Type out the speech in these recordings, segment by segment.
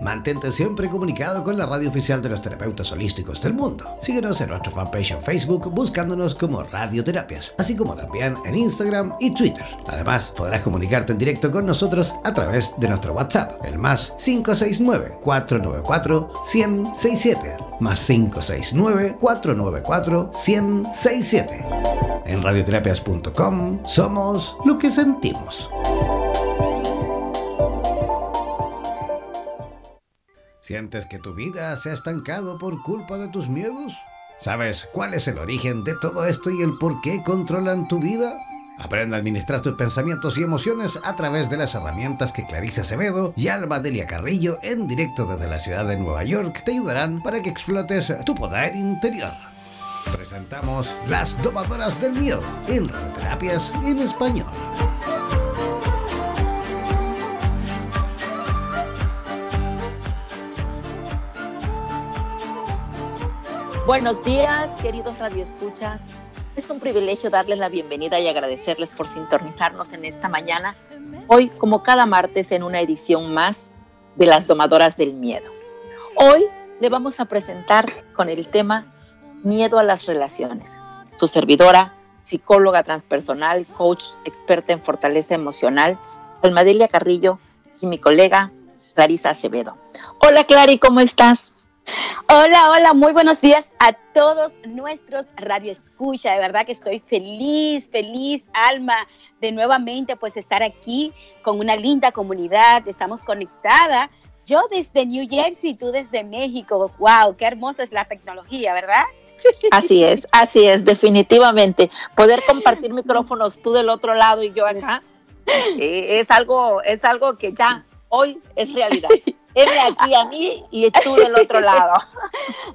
Mantente siempre comunicado con la radio oficial de los terapeutas holísticos del mundo. Síguenos en nuestra fanpage en Facebook buscándonos como Radioterapias, así como también en Instagram y Twitter. Además, podrás comunicarte en directo con nosotros a través de nuestro WhatsApp, el más 569-494-1067, más 569-494-1067. En radioterapias.com somos lo que sentimos. ¿Sientes que tu vida se ha estancado por culpa de tus miedos? ¿Sabes cuál es el origen de todo esto y el por qué controlan tu vida? Aprende a administrar tus pensamientos y emociones a través de las herramientas que Clarice Acevedo y Alba Delia Carrillo en directo desde la ciudad de Nueva York te ayudarán para que explotes tu poder interior. Presentamos Las Domadoras del Miedo en Radioterapias en Español. Buenos días, queridos radioescuchas. Es un privilegio darles la bienvenida y agradecerles por sintonizarnos en esta mañana, hoy como cada martes en una edición más de Las Domadoras del Miedo. Hoy le vamos a presentar con el tema Miedo a las relaciones. Su servidora, psicóloga transpersonal, coach experta en fortaleza emocional, Almadelia Carrillo y mi colega Clarisa Acevedo. Hola Clary, ¿cómo estás? Hola, hola, muy buenos días a todos nuestros Radio Escucha. De verdad que estoy feliz, feliz, Alma, de nuevamente pues estar aquí con una linda comunidad. Estamos conectada. Yo desde New Jersey, tú desde México. Wow, qué hermosa es la tecnología, ¿verdad? Así es, así es, definitivamente. Poder compartir micrófonos tú del otro lado y yo acá eh, es algo, es algo que ya hoy es realidad. Él aquí a mí y tú del otro lado.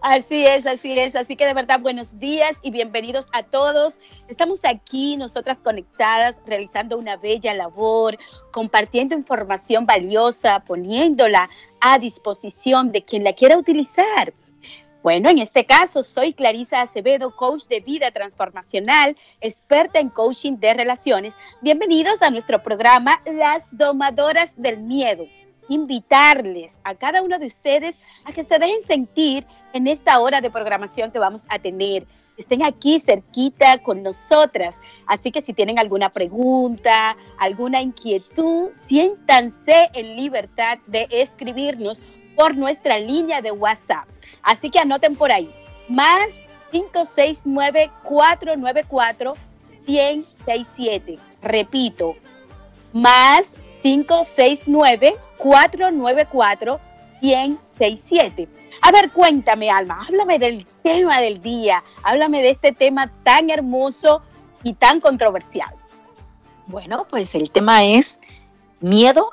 Así es, así es. Así que de verdad, buenos días y bienvenidos a todos. Estamos aquí, nosotras conectadas, realizando una bella labor, compartiendo información valiosa, poniéndola a disposición de quien la quiera utilizar. Bueno, en este caso soy Clarisa Acevedo, coach de vida transformacional, experta en coaching de relaciones. Bienvenidos a nuestro programa Las Domadoras del Miedo invitarles a cada uno de ustedes a que se dejen sentir en esta hora de programación que vamos a tener. Estén aquí cerquita con nosotras. Así que si tienen alguna pregunta, alguna inquietud, siéntanse en libertad de escribirnos por nuestra línea de WhatsApp. Así que anoten por ahí. Más 569-494-1067. Repito, más 569-494-1067. A ver, cuéntame, Alma, háblame del tema del día, háblame de este tema tan hermoso y tan controversial. Bueno, pues el tema es miedo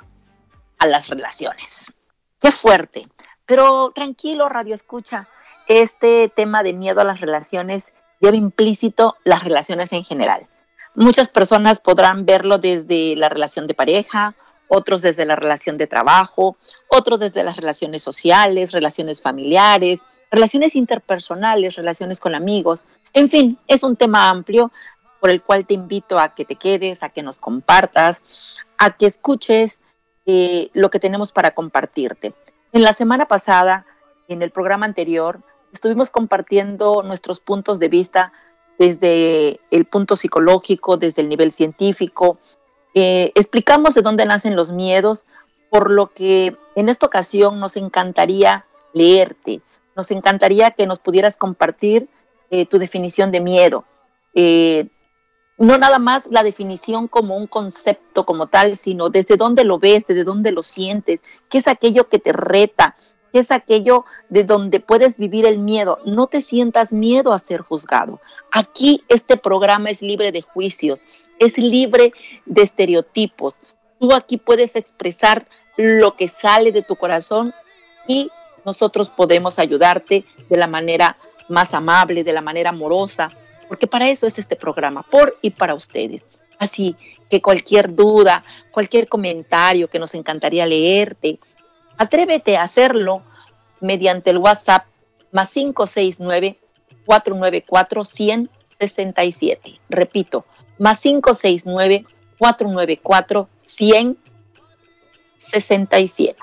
a las relaciones. Qué fuerte, pero tranquilo, Radio Escucha. Este tema de miedo a las relaciones lleva implícito las relaciones en general. Muchas personas podrán verlo desde la relación de pareja, otros desde la relación de trabajo, otros desde las relaciones sociales, relaciones familiares, relaciones interpersonales, relaciones con amigos. En fin, es un tema amplio por el cual te invito a que te quedes, a que nos compartas, a que escuches eh, lo que tenemos para compartirte. En la semana pasada, en el programa anterior, estuvimos compartiendo nuestros puntos de vista desde el punto psicológico, desde el nivel científico, eh, explicamos de dónde nacen los miedos, por lo que en esta ocasión nos encantaría leerte, nos encantaría que nos pudieras compartir eh, tu definición de miedo. Eh, no nada más la definición como un concepto como tal, sino desde dónde lo ves, desde dónde lo sientes, qué es aquello que te reta, qué es aquello de donde puedes vivir el miedo. No te sientas miedo a ser juzgado. Aquí este programa es libre de juicios, es libre de estereotipos. Tú aquí puedes expresar lo que sale de tu corazón y nosotros podemos ayudarte de la manera más amable, de la manera amorosa, porque para eso es este programa, por y para ustedes. Así que cualquier duda, cualquier comentario que nos encantaría leerte, atrévete a hacerlo mediante el WhatsApp más 569 494 167. Repito, más 569-494-167.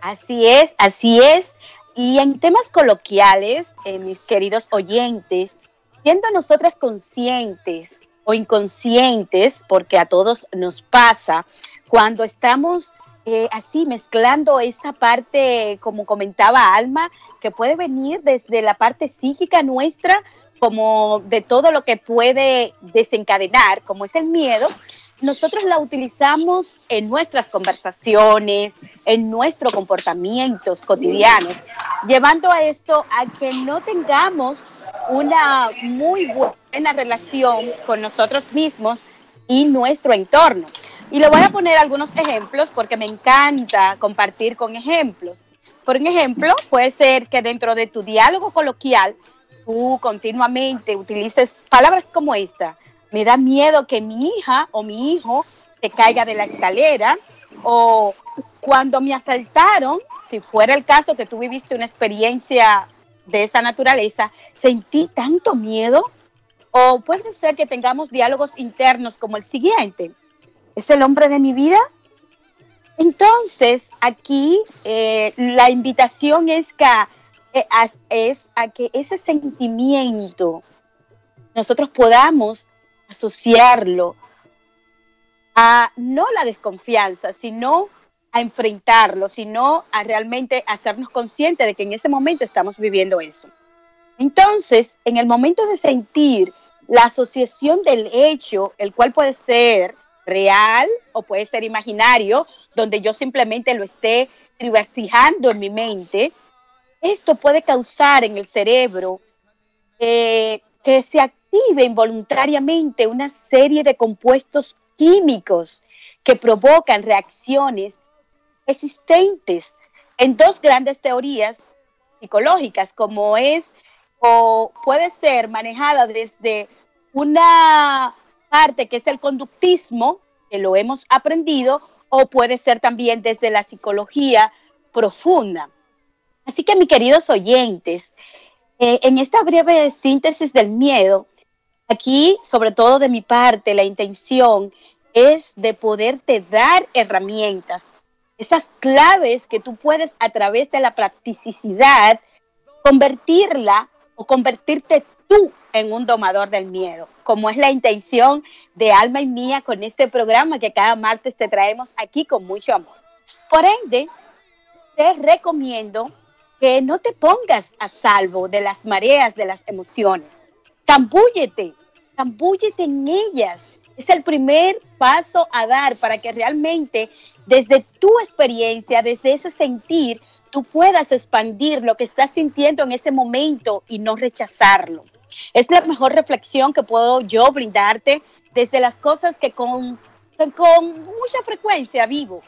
Así es, así es. Y en temas coloquiales, eh, mis queridos oyentes, siendo nosotras conscientes o inconscientes, porque a todos nos pasa, cuando estamos eh, así mezclando esa parte, como comentaba Alma, que puede venir desde la parte psíquica nuestra, como de todo lo que puede desencadenar, como es el miedo, nosotros la utilizamos en nuestras conversaciones, en nuestros comportamientos cotidianos, llevando a esto a que no tengamos una muy buena relación con nosotros mismos y nuestro entorno. Y le voy a poner algunos ejemplos porque me encanta compartir con ejemplos. Por ejemplo, puede ser que dentro de tu diálogo coloquial tú continuamente utilices palabras como esta. Me da miedo que mi hija o mi hijo se caiga de la escalera o cuando me asaltaron, si fuera el caso que tú viviste una experiencia de esa naturaleza, sentí tanto miedo. O puede ser que tengamos diálogos internos como el siguiente. ¿Es el hombre de mi vida? Entonces, aquí eh, la invitación es que, es a que ese sentimiento nosotros podamos asociarlo a no la desconfianza, sino a enfrentarlo, sino a realmente hacernos conscientes de que en ese momento estamos viviendo eso. Entonces, en el momento de sentir la asociación del hecho, el cual puede ser real o puede ser imaginario, donde yo simplemente lo esté reversijando en mi mente, esto puede causar en el cerebro eh, que se active involuntariamente una serie de compuestos químicos que provocan reacciones existentes en dos grandes teorías psicológicas, como es o puede ser manejada desde una parte que es el conductismo, que lo hemos aprendido, o puede ser también desde la psicología profunda. Así que, mis queridos oyentes, eh, en esta breve síntesis del miedo, aquí, sobre todo de mi parte, la intención es de poderte dar herramientas esas claves que tú puedes a través de la practicidad convertirla o convertirte tú en un domador del miedo, como es la intención de Alma y Mía con este programa que cada martes te traemos aquí con mucho amor. Por ende, te recomiendo que no te pongas a salvo de las mareas de las emociones. Zambúllete, zambúllete en ellas. Es el primer paso a dar para que realmente desde tu experiencia, desde ese sentir, tú puedas expandir lo que estás sintiendo en ese momento y no rechazarlo. Es la mejor reflexión que puedo yo brindarte desde las cosas que con, con mucha frecuencia vivo.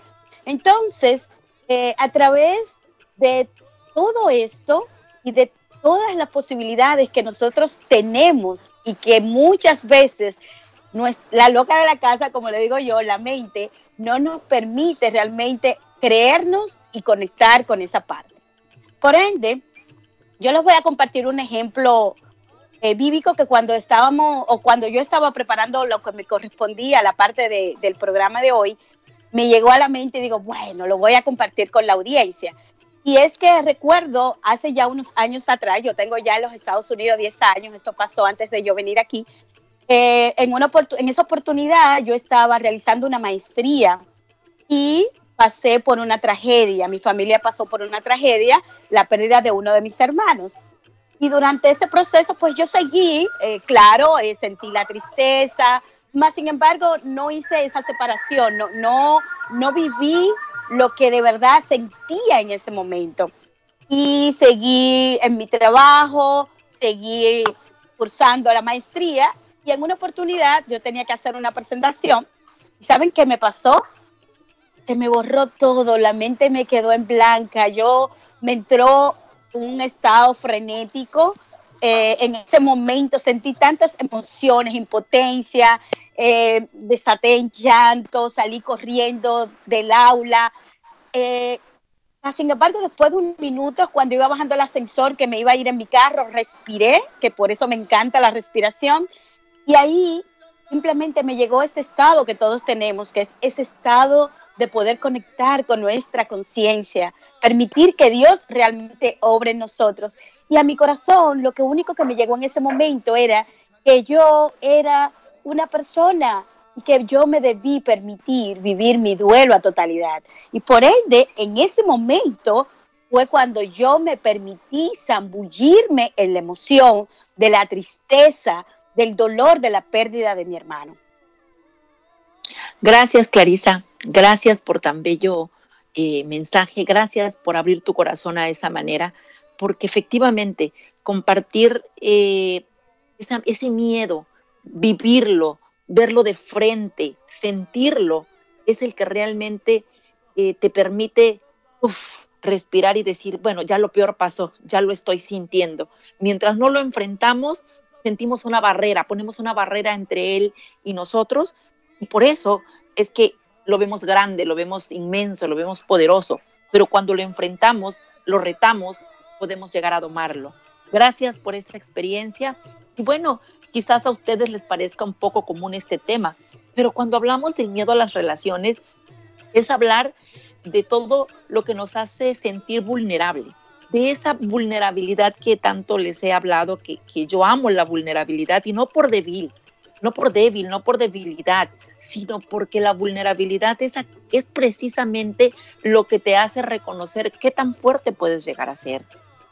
Entonces, eh, a través de todo esto y de todas las posibilidades que nosotros tenemos y que muchas veces la loca de la casa, como le digo yo, la mente, no nos permite realmente creernos y conectar con esa parte. Por ende, yo les voy a compartir un ejemplo eh, bíblico que cuando estábamos o cuando yo estaba preparando lo que me correspondía a la parte del programa de hoy, me llegó a la mente y digo, bueno, lo voy a compartir con la audiencia. Y es que recuerdo hace ya unos años atrás, yo tengo ya en los Estados Unidos 10 años, esto pasó antes de yo venir aquí, eh, en, una en esa oportunidad yo estaba realizando una maestría y pasé por una tragedia. Mi familia pasó por una tragedia, la pérdida de uno de mis hermanos. Y durante ese proceso, pues yo seguí, eh, claro, eh, sentí la tristeza, más sin embargo no hice esa separación, no, no, no viví lo que de verdad sentía en ese momento. Y seguí en mi trabajo, seguí cursando la maestría y en una oportunidad yo tenía que hacer una presentación. ¿Y saben qué me pasó? Se me borró todo, la mente me quedó en blanca, yo me entró un estado frenético. Eh, en ese momento sentí tantas emociones, impotencia, eh, desaté en llanto, salí corriendo del aula. Eh, sin embargo, después de un minuto, cuando iba bajando el ascensor, que me iba a ir en mi carro, respiré, que por eso me encanta la respiración, y ahí simplemente me llegó ese estado que todos tenemos, que es ese estado de poder conectar con nuestra conciencia, permitir que Dios realmente obre en nosotros. Y a mi corazón lo que único que me llegó en ese momento era que yo era una persona y que yo me debí permitir vivir mi duelo a totalidad. Y por ende, en ese momento fue cuando yo me permití zambullirme en la emoción de la tristeza, del dolor de la pérdida de mi hermano. Gracias, Clarisa. Gracias por tan bello eh, mensaje. Gracias por abrir tu corazón a esa manera, porque efectivamente compartir eh, ese miedo, vivirlo, verlo de frente, sentirlo, es el que realmente eh, te permite respirar y decir, bueno, ya lo peor pasó, ya lo estoy sintiendo. Mientras no lo enfrentamos, sentimos una barrera, ponemos una barrera entre él y nosotros, y por eso es que lo vemos grande, lo vemos inmenso, lo vemos poderoso, pero cuando lo enfrentamos, lo retamos, podemos llegar a domarlo. Gracias por esta experiencia. Y bueno, quizás a ustedes les parezca un poco común este tema, pero cuando hablamos del miedo a las relaciones, es hablar de todo lo que nos hace sentir vulnerable, de esa vulnerabilidad que tanto les he hablado, que, que yo amo la vulnerabilidad y no por débil, no por débil, no por debilidad, sino porque la vulnerabilidad es, es precisamente lo que te hace reconocer qué tan fuerte puedes llegar a ser.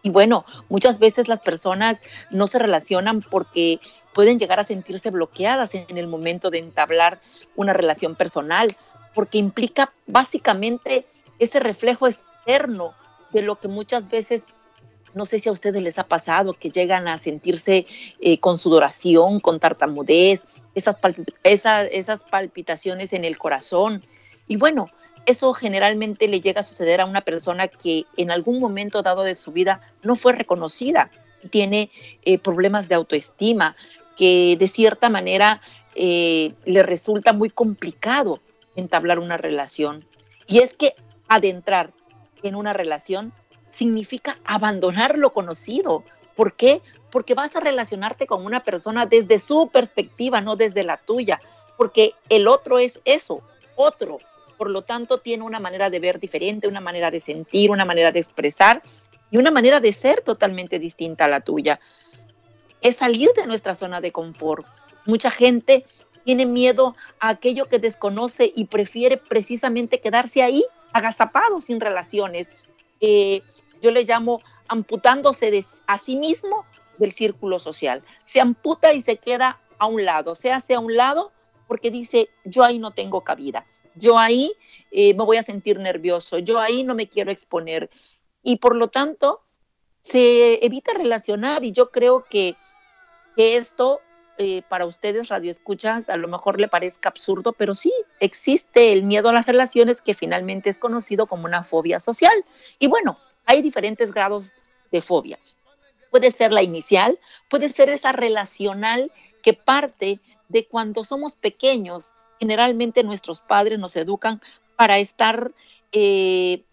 Y bueno, muchas veces las personas no se relacionan porque pueden llegar a sentirse bloqueadas en el momento de entablar una relación personal, porque implica básicamente ese reflejo externo de lo que muchas veces, no sé si a ustedes les ha pasado, que llegan a sentirse eh, con sudoración, con tartamudez, esas, esas palpitaciones en el corazón. Y bueno, eso generalmente le llega a suceder a una persona que en algún momento dado de su vida no fue reconocida, tiene eh, problemas de autoestima, que de cierta manera eh, le resulta muy complicado entablar una relación. Y es que adentrar en una relación significa abandonar lo conocido. ¿Por qué? Porque vas a relacionarte con una persona desde su perspectiva, no desde la tuya. Porque el otro es eso, otro. Por lo tanto, tiene una manera de ver diferente, una manera de sentir, una manera de expresar y una manera de ser totalmente distinta a la tuya. Es salir de nuestra zona de confort. Mucha gente tiene miedo a aquello que desconoce y prefiere precisamente quedarse ahí, agazapado, sin relaciones. Eh, yo le llamo amputándose a sí mismo del círculo social. Se amputa y se queda a un lado, se hace a un lado porque dice, yo ahí no tengo cabida, yo ahí eh, me voy a sentir nervioso, yo ahí no me quiero exponer. Y por lo tanto, se evita relacionar y yo creo que, esto eh, para ustedes radioescuchas a lo mejor le parezca absurdo, pero sí existe el miedo a las relaciones que finalmente es conocido como una fobia social. Y bueno, hay diferentes grados de fobia. Puede ser la inicial, puede ser esa relacional que parte de cuando somos pequeños. Generalmente nuestros padres nos educan para estar eh,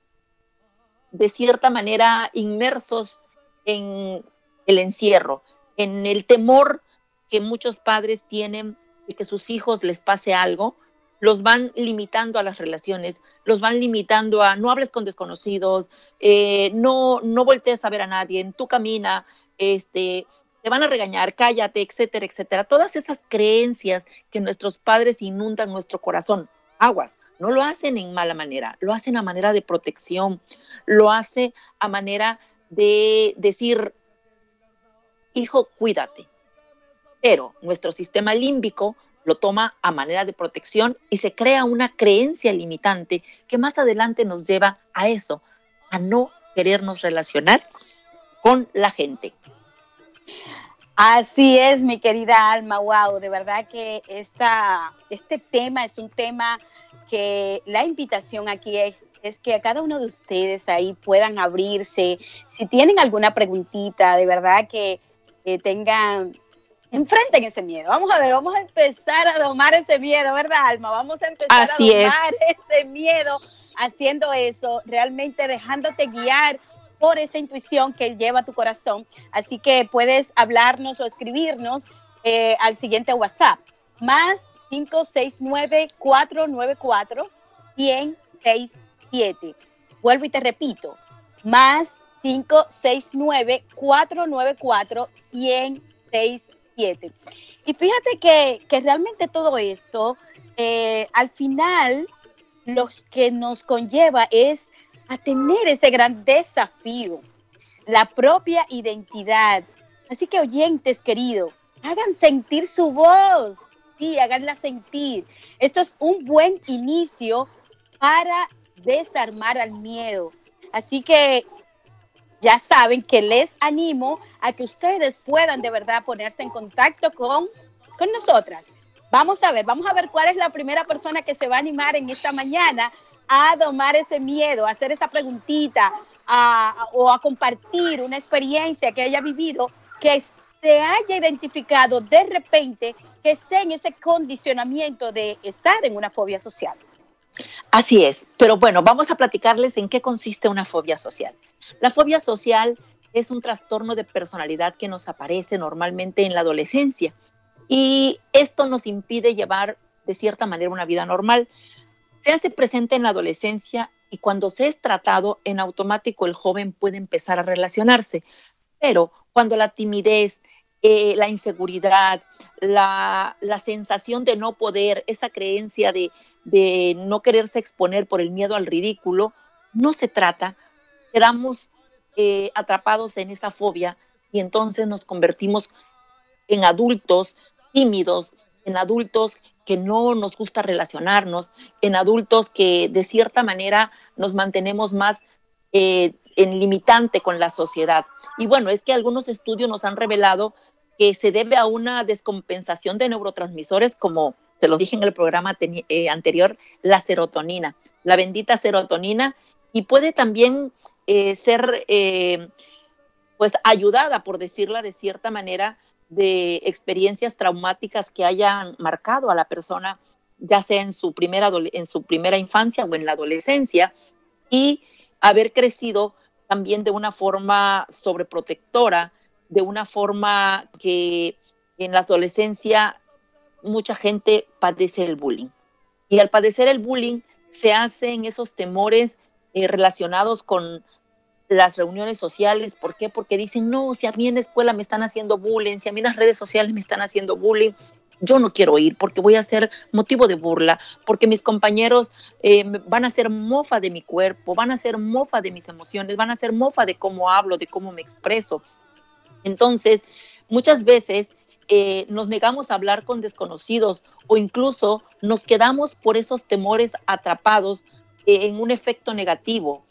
de cierta manera inmersos en el encierro, en el temor que muchos padres tienen de que sus hijos les pase algo, los van limitando a las relaciones, los van limitando a no hables con desconocidos, eh, no, no a ver a nadie, en tu camina, este, te van a regañar, cállate, etcétera, etcétera. Todas esas creencias que nuestros padres inundan nuestro corazón, aguas, no lo hacen en mala manera, lo hacen a manera de protección, lo hace a manera de decir, hijo, cuídate, pero nuestro sistema límbico lo toma a manera de protección y se crea una creencia limitante que más adelante nos lleva a eso, a no querernos relacionar con la gente. Así es, mi querida Alma, wow, de verdad que esta, este tema es un tema que la invitación aquí es, es que a cada uno de ustedes ahí puedan abrirse. Si tienen alguna preguntita, de verdad que tengan enfrenten ese miedo. Vamos a ver, vamos a empezar a domar ese miedo, ¿verdad, Alma? Vamos a empezar a domar ese miedo haciendo eso, realmente dejándote guiar por esa intuición que lleva tu corazón. Así que puedes hablarnos o escribirnos eh, al siguiente WhatsApp, más 569-494 100 167. Vuelvo y te repito, más 569-494-167. Y fíjate que, que realmente todo esto, eh, al final, lo que nos conlleva es a tener ese gran desafío, la propia identidad. Así que oyentes queridos, hagan sentir su voz, sí, háganla sentir. Esto es un buen inicio para desarmar al miedo. Así que ya saben que les animo a que ustedes puedan de verdad ponerse en contacto con, con nosotras. Vamos a ver, vamos a ver cuál es la primera persona que se va a animar en esta mañana a domar ese miedo, a hacer esa preguntita o a compartir una experiencia que haya vivido que se haya identificado de repente que esté en ese condicionamiento de estar en una fobia social. Así es, pero bueno, vamos a platicarles en qué consiste una fobia social. La fobia social es un trastorno de personalidad que nos aparece normalmente en la adolescencia y esto nos impide llevar de cierta manera una vida normal. Se hace presente en la adolescencia y cuando se es tratado, en automático el joven puede empezar a relacionarse, pero cuando la timidez, eh, la inseguridad, la, la sensación de no poder, esa creencia de, de no quererse exponer por el miedo al ridículo, no se trata, quedamos eh, atrapados en esa fobia y entonces nos convertimos en adultos tímidos, en adultos que no nos gusta relacionarnos, en adultos que de cierta manera nos mantenemos más eh, en limitante con la sociedad. Y bueno, es que algunos estudios nos han revelado que se debe a una descompensación de neurotransmisores como se los dije en el programa eh, anterior, la serotonina, la bendita serotonina, y puede también eh, ser eh, pues ayudada, por decirla de cierta manera, de experiencias traumáticas que hayan marcado a la persona, ya sea en su primera, en su primera infancia o en la adolescencia, y haber crecido también de una forma sobreprotectora, de una forma que en la adolescencia mucha gente padece el bullying. Y al padecer el bullying se hacen esos temores eh, relacionados con las reuniones sociales. ¿Por qué? Porque dicen, no, si a mí en la escuela me están haciendo bullying, si a mí en las redes sociales me están haciendo bullying, yo no quiero ir porque voy a ser motivo de burla, porque mis compañeros eh, van a ser mofa de mi cuerpo, van a ser mofa de mis emociones, van a ser mofa de cómo hablo, de cómo me expreso. Entonces, muchas veces eh, nos negamos a hablar con desconocidos o incluso nos quedamos por esos temores atrapados eh, en un efecto negativo.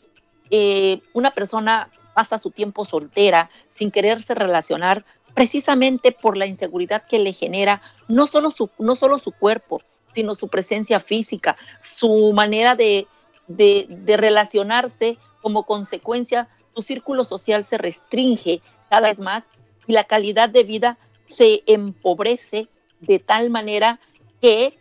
Eh, una persona pasa su tiempo soltera sin quererse relacionar precisamente por la inseguridad que le genera no solo su, no solo su cuerpo, sino su presencia física, su manera de, de, relacionarse. Como consecuencia, su círculo social se restringe cada vez más y la calidad de vida se empobrece de tal manera que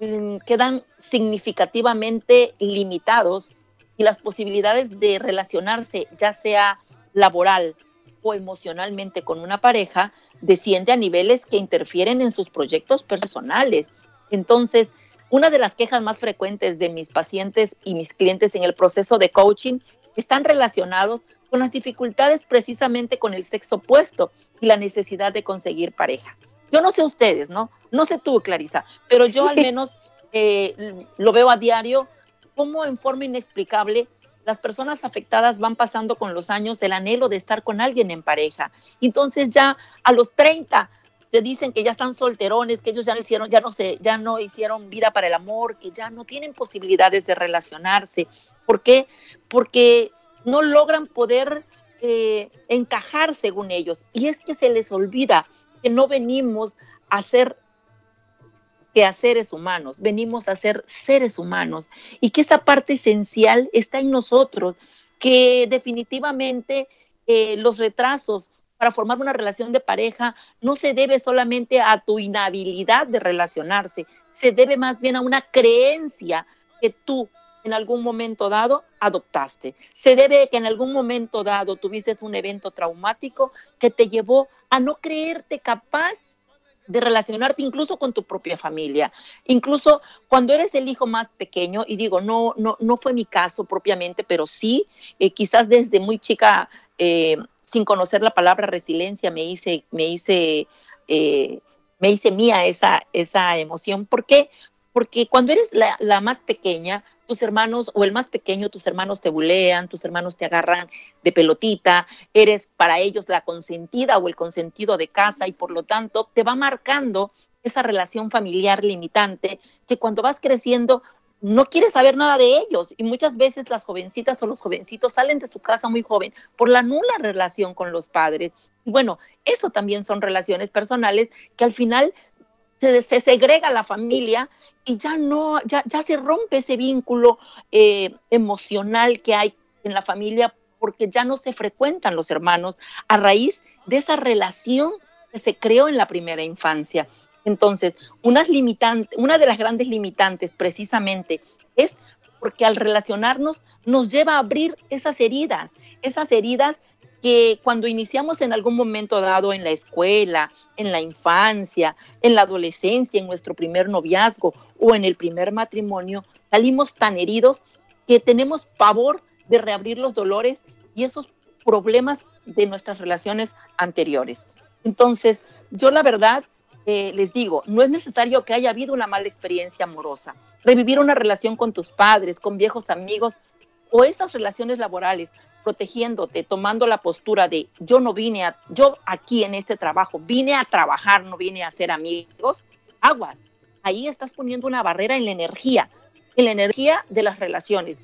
mm, quedan significativamente limitados y las posibilidades de relacionarse, ya sea laboral o emocionalmente con una pareja, desciende a niveles que interfieren en sus proyectos personales. Entonces, una de las quejas más frecuentes de mis pacientes y mis clientes en el proceso de coaching están relacionados con las dificultades precisamente con el sexo opuesto y la necesidad de conseguir pareja. Yo no sé ustedes, ¿no? No sé tú, Clarisa, pero yo al menos eh, lo veo a diario, como en forma inexplicable las personas afectadas van pasando con los años el anhelo de estar con alguien en pareja. Entonces ya a los 30 te dicen que ya están solterones, que ellos ya no hicieron, ya no sé, ya no hicieron vida para el amor, que ya no tienen posibilidades de relacionarse. ¿Por qué? Porque no logran poder eh, encajar según ellos. Y es que se les olvida que no venimos a ser quehaceres humanos, venimos a ser seres humanos y que esa parte esencial está en nosotros, que definitivamente eh, los retrasos para formar una relación de pareja no se debe solamente a tu inhabilidad de relacionarse, se debe más bien a una creencia que tú en algún momento dado adoptaste. Se debe que en algún momento dado tuviste un evento traumático que te llevó a no creerte capaz de relacionarte incluso con tu propia familia, incluso cuando eres el hijo más pequeño, y digo, no, no, no fue mi caso propiamente, pero sí, eh, quizás desde muy chica, eh, sin conocer la palabra resiliencia, me hice, me hice, eh, me hice mía esa, esa emoción. ¿Por qué? Porque cuando eres la, la más pequeña, tus hermanos o el más pequeño, tus hermanos te bulean, tus hermanos te agarran de pelotita, eres para ellos la consentida o el consentido de casa y por lo tanto te va marcando esa relación familiar limitante que cuando vas creciendo no quieres saber nada de ellos y muchas veces las jovencitas o los jovencitos salen de su casa muy joven por la nula relación con los padres. Y bueno, eso también son relaciones personales que al final se, se segrega la familia y ya no, ya, ya se rompe ese vínculo eh, emocional que hay en la familia porque ya no se frecuentan los hermanos a raíz de esa relación que se creó en la primera infancia. Entonces, una de las grandes limitantes precisamente es porque al relacionarnos nos lleva a abrir esas heridas, esas heridas que cuando iniciamos en algún momento dado en la escuela, en la infancia, en la adolescencia, en nuestro primer noviazgo o en el primer matrimonio, salimos tan heridos que tenemos pavor de reabrir los dolores y esos problemas de nuestras relaciones anteriores. Entonces, yo la verdad eh, les digo, no es necesario que haya habido una mala experiencia amorosa. Revivir una relación con tus padres, con viejos amigos o esas relaciones laborales protegiéndote, tomando la postura de yo no vine a, yo aquí en este trabajo, vine a trabajar, no vine a ser amigos, agua. Ahí estás poniendo una barrera en la energía, en la energía de las relaciones.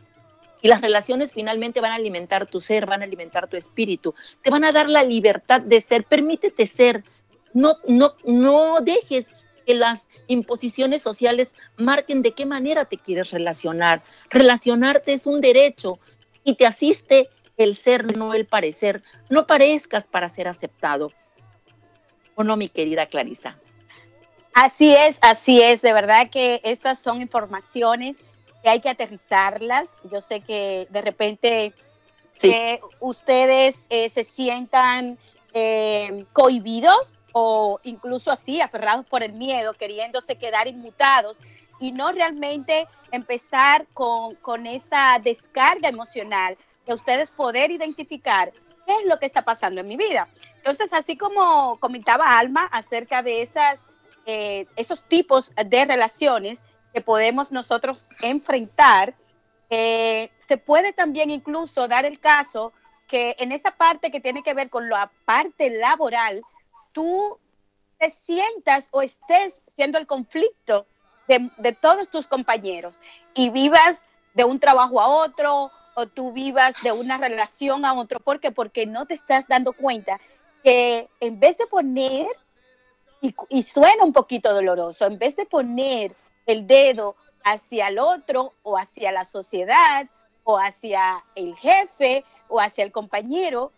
Y las relaciones finalmente van a alimentar tu ser, van a alimentar tu espíritu, te van a dar la libertad de ser, permítete ser. No, no, no dejes que las imposiciones sociales marquen de qué manera te quieres relacionar. Relacionarte es un derecho y te asiste el ser, no el parecer. No parezcas para ser aceptado. ¿O no, mi querida Clarisa? Así es, así es. De verdad que estas son informaciones que hay que aterrizarlas. Yo sé que de repente que ustedes eh, se sientan eh, cohibidos o incluso así, aferrados por el miedo, queriéndose quedar inmutados y no realmente empezar con, con esa descarga emocional ustedes poder identificar qué es lo que está pasando en mi vida. Entonces, así como comentaba Alma acerca de esas, eh, esos tipos de relaciones que podemos nosotros enfrentar, eh, se puede también incluso dar el caso que en esa parte que tiene que ver con la parte laboral, tú te sientas o estés siendo el conflicto de, de todos tus compañeros y vivas de un trabajo a otro o tú vivas de una relación a otro. ¿Por qué? Porque no te estás dando cuenta que en vez de poner, y, suena un poquito doloroso, en vez de poner el dedo hacia el otro o hacia la sociedad o hacia el jefe o hacia el compañero,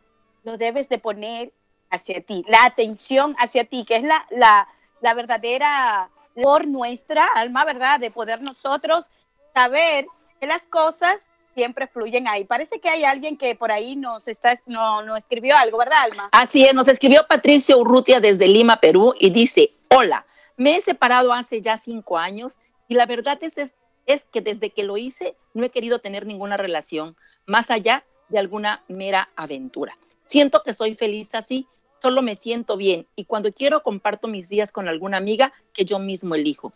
lo debes de poner hacia ti, la atención hacia ti, que es la, la, la verdadera por nuestra alma, ¿verdad? De poder nosotros saber que las cosas siempre fluyen ahí. Parece que hay alguien que por ahí nos está, no, no escribió algo, ¿verdad, Alma? Así es, nos escribió Patricio Urrutia desde Lima, Perú, y dice, hola, me he separado hace ya cinco años y la verdad es, es, es que desde que lo hice no he querido tener ninguna relación más allá de alguna mera aventura. Siento que soy feliz así, solo me siento bien y cuando quiero comparto mis días con alguna amiga que yo mismo elijo.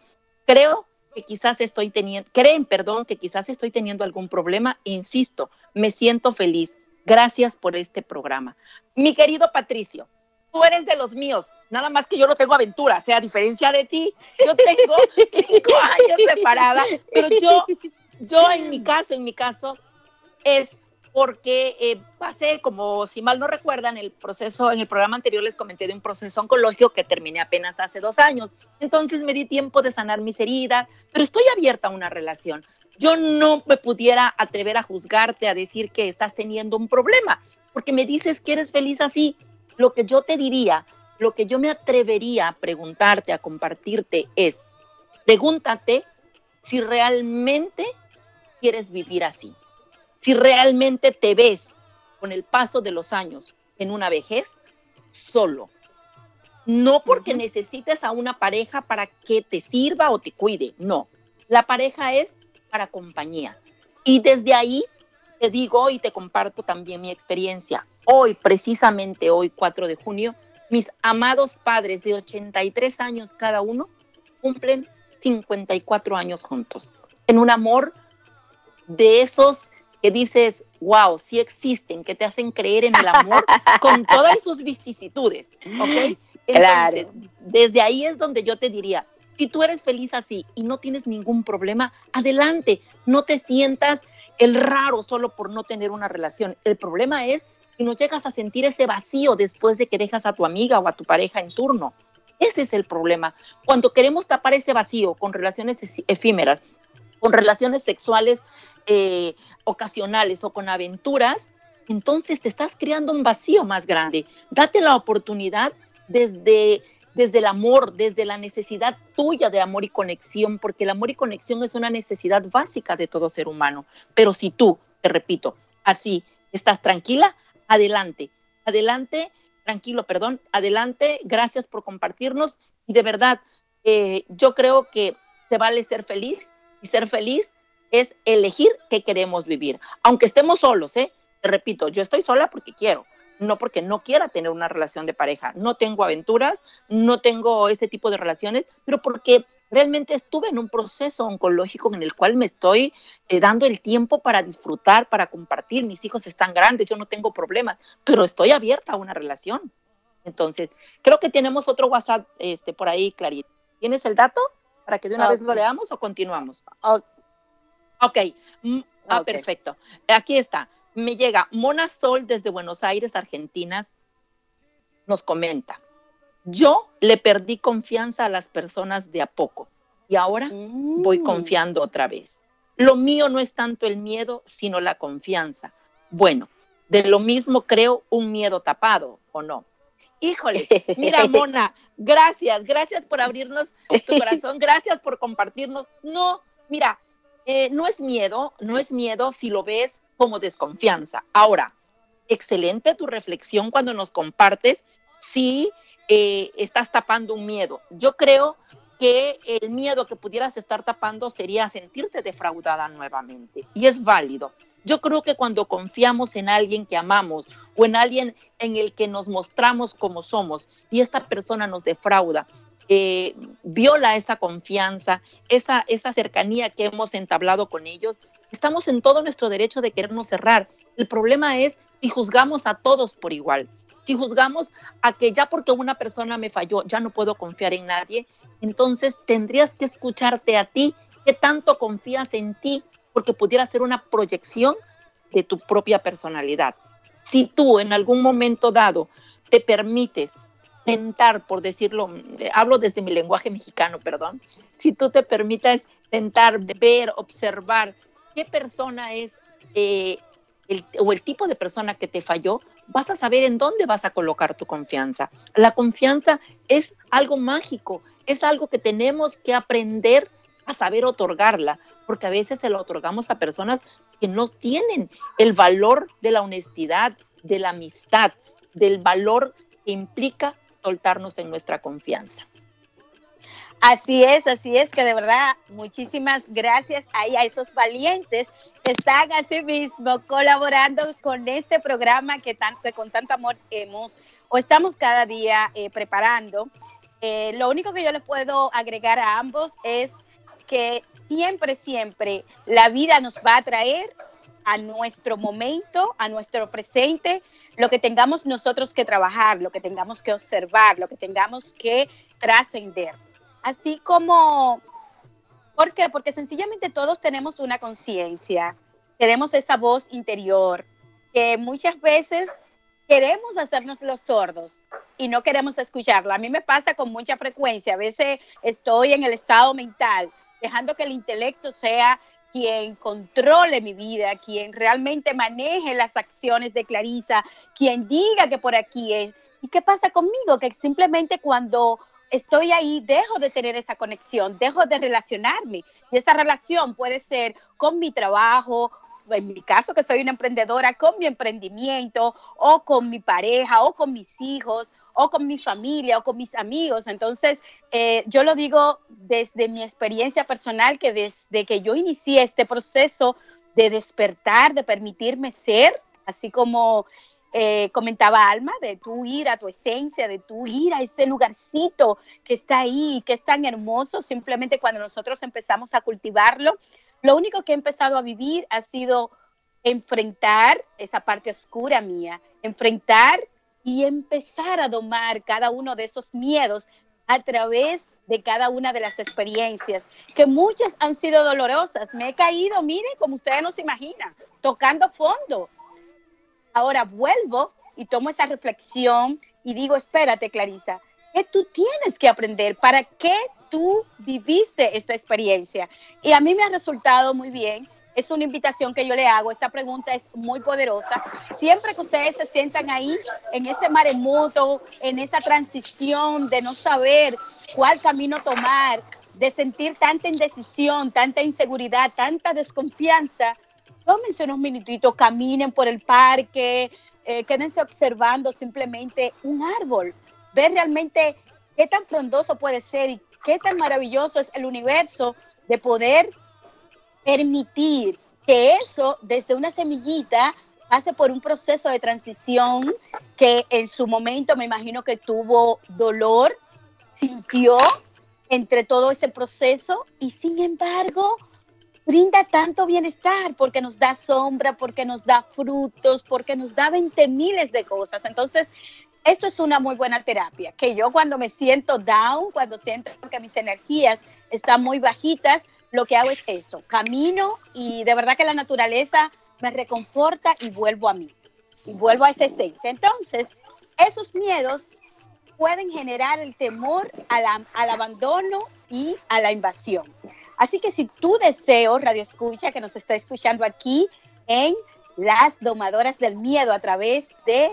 Creo que quizás estoy teniendo, creen, perdón, que quizás estoy teniendo algún problema, insisto, me siento feliz. Gracias por este programa. Mi querido Patricio, tú eres de los míos, nada más que yo no tengo aventura, o sea, a diferencia de ti, yo tengo cinco años separada, pero yo, yo en mi caso, en mi caso, es porque eh, pasé, como si mal no recuerdan, el proceso, en el programa anterior les comenté de un proceso oncológico que terminé apenas hace dos años. Entonces me di tiempo de sanar mis heridas, pero estoy abierta a una relación. Yo no me pudiera atrever a juzgarte, a decir que estás teniendo un problema, porque me dices que eres feliz así. Lo que yo te diría, lo que yo me atrevería a preguntarte, a compartirte es, pregúntate si realmente quieres vivir así si realmente te ves con el paso de los años en una vejez solo, No porque necesites a una pareja para que te sirva o te cuide, no. La pareja es para compañía. Y desde ahí te digo y te comparto también mi experiencia. Hoy, precisamente hoy, 4 de junio, mis amados padres de 83 años cada uno cumplen 54 años juntos. En un amor de esos que dices, wow, sí existen, que te hacen creer en el amor con todas sus vicisitudes, ¿ok? claro. Desde ahí es donde yo te diría, si tú eres feliz así y no tienes ningún problema, adelante, no te sientas el raro solo por no tener una relación. El problema es si no llegas a sentir ese vacío después de que dejas a tu amiga o a tu pareja en turno. Ese es el problema. Cuando queremos tapar ese vacío con relaciones efímeras, con relaciones sexuales eh, ocasionales o con aventuras, entonces te estás creando un vacío más grande. Date la oportunidad desde, desde el amor, desde la necesidad tuya de amor y conexión, porque el amor y conexión es una necesidad básica de todo ser humano. Pero si tú, te repito, así estás tranquila, adelante, adelante, tranquilo, perdón, adelante, gracias por compartirnos y de verdad, eh, yo creo que se vale ser feliz y ser feliz es elegir qué queremos vivir, aunque estemos solos, ¿eh? Te repito, yo estoy sola porque quiero, no porque no quiera tener una relación de pareja. No tengo aventuras, no tengo ese tipo de relaciones, pero porque realmente estuve en un proceso oncológico en el cual me estoy eh, dando el tiempo para disfrutar, para compartir. Mis hijos están grandes, yo no tengo problemas, pero estoy abierta a una relación. Entonces, creo que tenemos otro WhatsApp este, por ahí, Clarita. ¿Tienes el dato para que de una vez lo leamos o continuamos? Ok, mm, ah, perfecto. Aquí está me llega Mona Sol desde Buenos Aires, Argentina, nos comenta, yo le perdí confianza a las personas de a poco y ahora voy mm. confiando otra vez. Lo mío no es tanto el miedo, sino la confianza. Bueno, de lo mismo creo un miedo tapado, ¿o no? Híjole, mira Mona, gracias, gracias por abrirnos tu corazón, gracias por compartirnos. No, mira, eh, no es miedo, no es miedo si lo ves como desconfianza. Ahora, excelente tu reflexión cuando nos compartes si eh, estás tapando un miedo. Yo creo que el miedo que pudieras estar tapando sería sentirte defraudada nuevamente. Y es válido. Yo creo que cuando confiamos en alguien que amamos o en alguien en el que nos mostramos como somos y esta persona nos defrauda, eh, viola esa confianza, esa, esa cercanía que hemos entablado con ellos, Estamos en todo nuestro derecho de querernos cerrar. El problema es si juzgamos a todos por igual. Si juzgamos a que ya porque una persona me falló, ya no puedo confiar en nadie, entonces tendrías que escucharte a ti, qué tanto confías en ti, porque pudiera ser una proyección de tu propia personalidad. Si tú en algún momento dado te permites tentar, por decirlo, hablo desde mi lenguaje mexicano, perdón, si tú te permites tentar, ver, observar qué persona es eh, o el tipo de persona que te falló, vas a saber en dónde vas a colocar tu confianza. La confianza es algo mágico, es algo que tenemos que aprender a saber otorgarla, porque a veces se la otorgamos a personas que no tienen el valor de la honestidad, de la amistad, del valor que implica soltarnos en nuestra confianza. Así es, así es, que de verdad muchísimas gracias ahí a esos valientes que están así mismo colaborando con este programa que tanto, con tanto amor hemos o estamos cada día eh, preparando. Eh, lo único que yo les puedo agregar a ambos es que siempre, siempre la vida nos va a traer a nuestro momento, a nuestro presente, lo que tengamos nosotros que trabajar, lo que tengamos que observar, lo que tengamos que trascender. Así como, ¿por qué? Porque sencillamente todos tenemos una conciencia, tenemos esa voz interior que muchas veces queremos hacernos los sordos y no queremos escucharla. A mí me pasa con mucha frecuencia. A veces estoy en el estado mental, dejando que el intelecto sea quien controle mi vida, quien realmente maneje las acciones de Clarisa, quien diga que por aquí es. ¿Y qué pasa conmigo? Que simplemente cuando estoy ahí, dejo de tener esa conexión, dejo de relacionarme. Y esa relación puede ser con mi trabajo, en mi caso que soy una emprendedora, con mi emprendimiento, o con mi pareja, o con mis hijos, o con mi familia o con mis amigos. Entonces, eh, yo lo digo desde mi experiencia personal, que desde que yo inicié este proceso de despertar, de permitirme ser, así como eh, comentaba Alma, de tu ir a tu esencia, de tu ir a ese lugarcito que está ahí, que es tan hermoso, simplemente cuando nosotros empezamos a cultivarlo, lo único que he empezado a vivir ha sido enfrentar esa parte oscura mía, enfrentar y empezar a domar cada uno de esos miedos a través de cada una de las experiencias, que muchas han sido dolorosas. Me he caído, mire, como ustedes no se imaginan, tocando fondo, Ahora vuelvo y tomo esa reflexión y digo, espérate, Clarisa, ¿qué tú tienes que aprender? ¿Para qué tú viviste esta experiencia? Y a mí me ha resultado muy bien. Es una invitación que yo le hago. Esta pregunta es muy poderosa. Siempre que ustedes se sientan ahí, en ese maremoto, en esa transición de no saber cuál camino tomar, de sentir tanta indecisión, tanta inseguridad, tanta desconfianza, tómense unos minutitos, caminen por el parque, eh, quédense observando simplemente un árbol, ver realmente qué tan frondoso puede ser y qué tan maravilloso es el universo de poder permitir que eso desde una semillita pase por un proceso de transición que en su momento me imagino que tuvo dolor, sintió entre todo ese proceso y sin embargo brinda tanto bienestar porque nos da sombra, porque nos da frutos, porque nos da 20 miles de cosas. Entonces, esto es una muy buena terapia, que yo cuando me siento down, cuando siento que mis energías están muy bajitas, lo que hago es eso, camino y de verdad que la naturaleza me reconforta y vuelvo a mí, y vuelvo a ese esencia. Entonces, esos miedos pueden generar el temor al abandono y a la invasión. Así que si tu deseo, Radio Escucha, que nos está escuchando aquí en Las Domadoras del Miedo a través de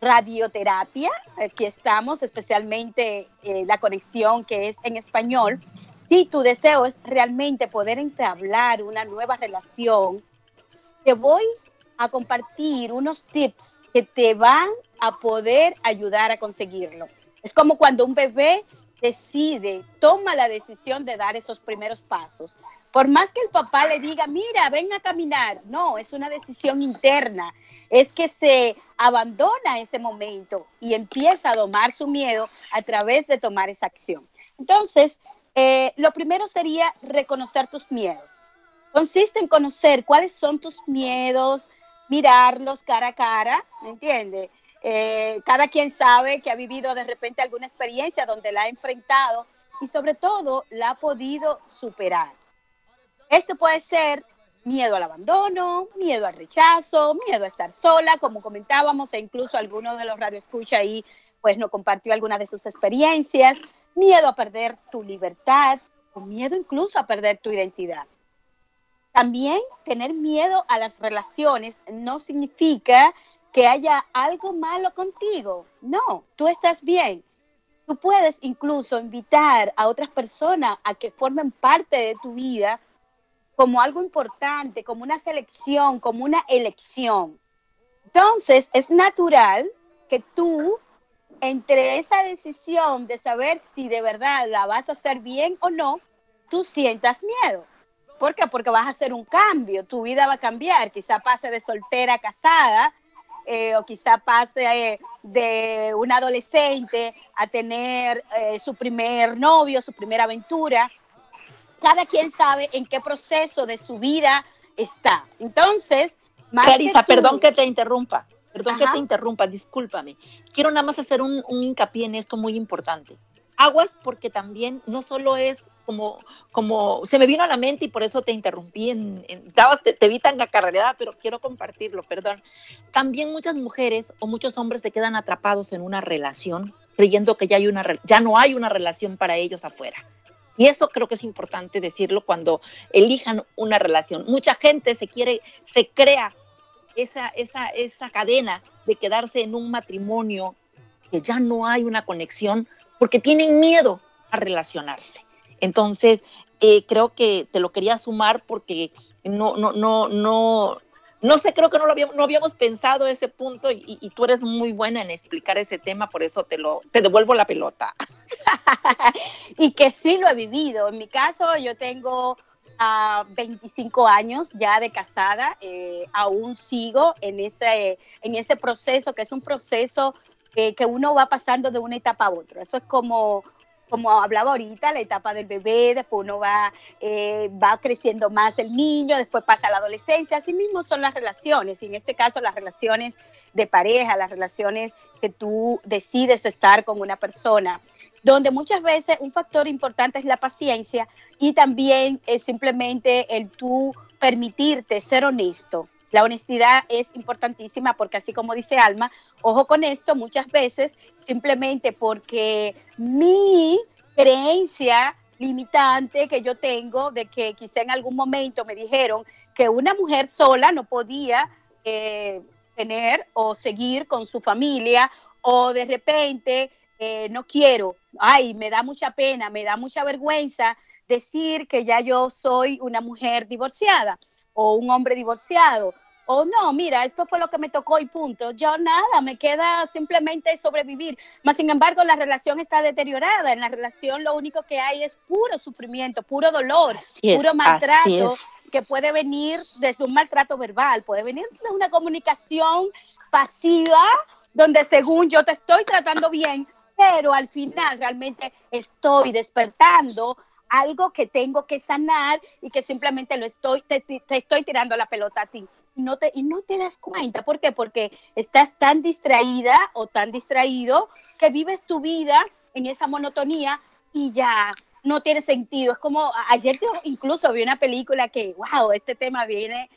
radioterapia, aquí estamos, especialmente eh, la conexión que es en español. Si tu deseo es realmente poder entablar una nueva relación, te voy a compartir unos tips que te van a poder ayudar a conseguirlo. Es como cuando un bebé decide, toma la decisión de dar esos primeros pasos. Por más que el papá le diga, mira, ven a caminar, no, es una decisión interna. Es que se abandona ese momento y empieza a domar su miedo a través de tomar esa acción. Entonces, eh, lo primero sería reconocer tus miedos. Consiste en conocer cuáles son tus miedos, mirarlos cara a cara, ¿me entiendes? Eh, cada quien sabe que ha vivido de repente alguna experiencia donde la ha enfrentado y sobre todo la ha podido superar. Esto puede ser miedo al abandono, miedo al rechazo, miedo a estar sola, como comentábamos, e incluso alguno de los radioescucha ahí pues nos compartió alguna de sus experiencias, miedo a perder tu libertad o miedo incluso a perder tu identidad. También tener miedo a las relaciones no significa que haya algo malo contigo. No, tú estás bien. Tú puedes incluso invitar a otras personas a que formen parte de tu vida como algo importante, como una selección, como una elección. Entonces, es natural que tú, entre esa decisión de saber si de verdad la vas a hacer bien o no, tú sientas miedo. ¿Por qué? Porque vas a hacer un cambio, tu vida va a cambiar, quizá pase de soltera a casada, eh, o quizá pase eh, de un adolescente a tener eh, su primer novio, su primera aventura. Cada quien sabe en qué proceso de su vida está. Entonces, Clarisa, perdón que te interrumpa, perdón que te interrumpa, discúlpame. Quiero nada más hacer un, un hincapié en esto muy importante. Aguas porque también no solo es como, como se me vino a la mente y por eso te interrumpí, en, te, vi tan acarreada, pero quiero compartirlo, perdón. También muchas mujeres o muchos hombres se quedan atrapados en una relación creyendo que ya, hay una, ya no hay una relación para ellos afuera. Y eso creo que es importante decirlo cuando elijan una relación. Mucha gente se quiere, se crea esa, esa, esa cadena de quedarse en un matrimonio que ya no hay una conexión porque tienen miedo a relacionarse. Entonces, eh, creo que te lo quería sumar porque no, no, no, no, no sé, creo que no lo habíamos, no habíamos pensado ese punto y, tú eres muy buena en explicar ese tema, por eso te lo te devuelvo la pelota. y que sí lo he vivido. En mi caso, yo tengo a ah, 25 años ya de casada, eh, aún sigo en ese, en ese proceso, que es un proceso que, que uno va pasando de una etapa a otra. Eso es como como hablaba ahorita, la etapa del bebé, después uno va, eh, va creciendo más el niño, después pasa la adolescencia, así mismo son las relaciones, y en este caso las relaciones de pareja, las relaciones que tú decides estar con una persona, donde muchas veces un factor importante es la paciencia y también es simplemente el tú permitirte ser honesto. La honestidad es importantísima porque así como dice Alma, ojo con esto, muchas veces simplemente porque mi creencia limitante que yo tengo de que quizá en algún momento me dijeron que una mujer sola no podía eh, tener o seguir con su familia o de repente eh, no quiero, ay, me da mucha pena, me da mucha vergüenza decir que ya yo soy una mujer divorciada o un hombre divorciado o no, mira, esto fue lo que me tocó y punto. Yo nada, me queda simplemente sobrevivir. Mas, sin embargo, la relación está deteriorada. En la relación lo único que hay es puro sufrimiento, puro dolor, puro maltrato, que puede venir desde un maltrato verbal, puede venir de una comunicación pasiva, donde según yo te estoy tratando bien, pero al final realmente estoy despertando algo que tengo que sanar y que simplemente lo estoy, te, te estoy tirando la pelota a ti no te, y no te das cuenta. ¿Por qué? Porque estás tan distraída o tan distraído que vives tu vida en esa monotonía y ya no tiene sentido. Es como ayer incluso vi una película que, wow, este tema viene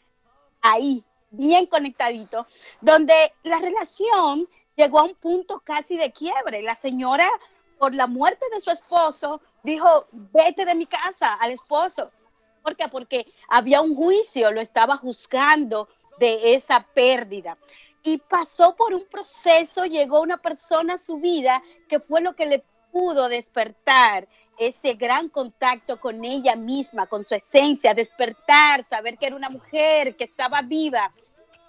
ahí, bien conectadito, donde la relación llegó a un punto casi de quiebre. La señora, por la muerte de su esposo, dijo, vete de mi casa al esposo. ¿Por qué? Porque había un juicio, lo estaba juzgando de esa pérdida. Y pasó por un proceso, llegó una persona a su vida que fue lo que le pudo despertar ese gran contacto con ella misma, con su esencia, despertar, saber que era una mujer, que estaba viva.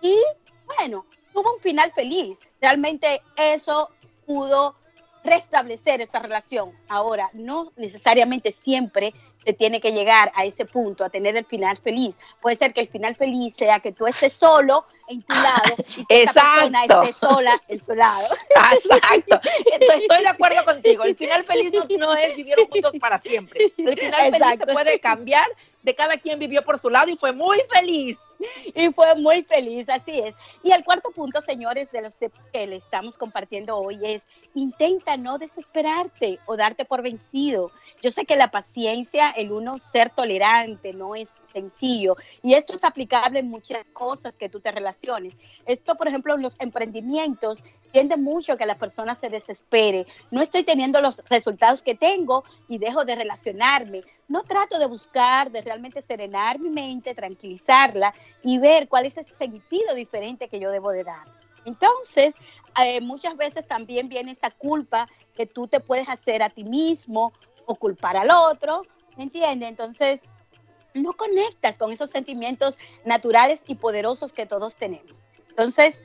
Y bueno, tuvo un final feliz. Realmente eso pudo restablecer esa relación. Ahora, no necesariamente siempre se tiene que llegar a ese punto, a tener el final feliz. Puede ser que el final feliz sea que tú estés solo en tu lado y que esa persona esté sola en su lado. Exacto. Estoy, de acuerdo contigo. El final feliz no, es vivir juntos para siempre. El final feliz se puede cambiar de cada quien vivió por su lado y fue muy feliz. y fue muy feliz, así es. Y el cuarto punto, señores, de los tips que le estamos compartiendo hoy es, intenta no desesperarte o darte por vencido. Yo sé que la paciencia, el uno ser tolerante, no es sencillo. Y esto es aplicable en muchas cosas que tú te relaciones. Esto, por ejemplo, en los emprendimientos, tiende mucho que la persona se desespere. No estoy teniendo los resultados que tengo y dejo de relacionarme. No trato de buscar, de realmente serenar mi mente, tranquilizarla y ver cuál es ese sentido diferente que yo debo de dar. Entonces, eh, muchas veces también viene esa culpa que tú te puedes hacer a ti mismo o culpar al otro, ¿me entiendes? Entonces, no conectas con esos sentimientos naturales y poderosos que todos tenemos. Entonces,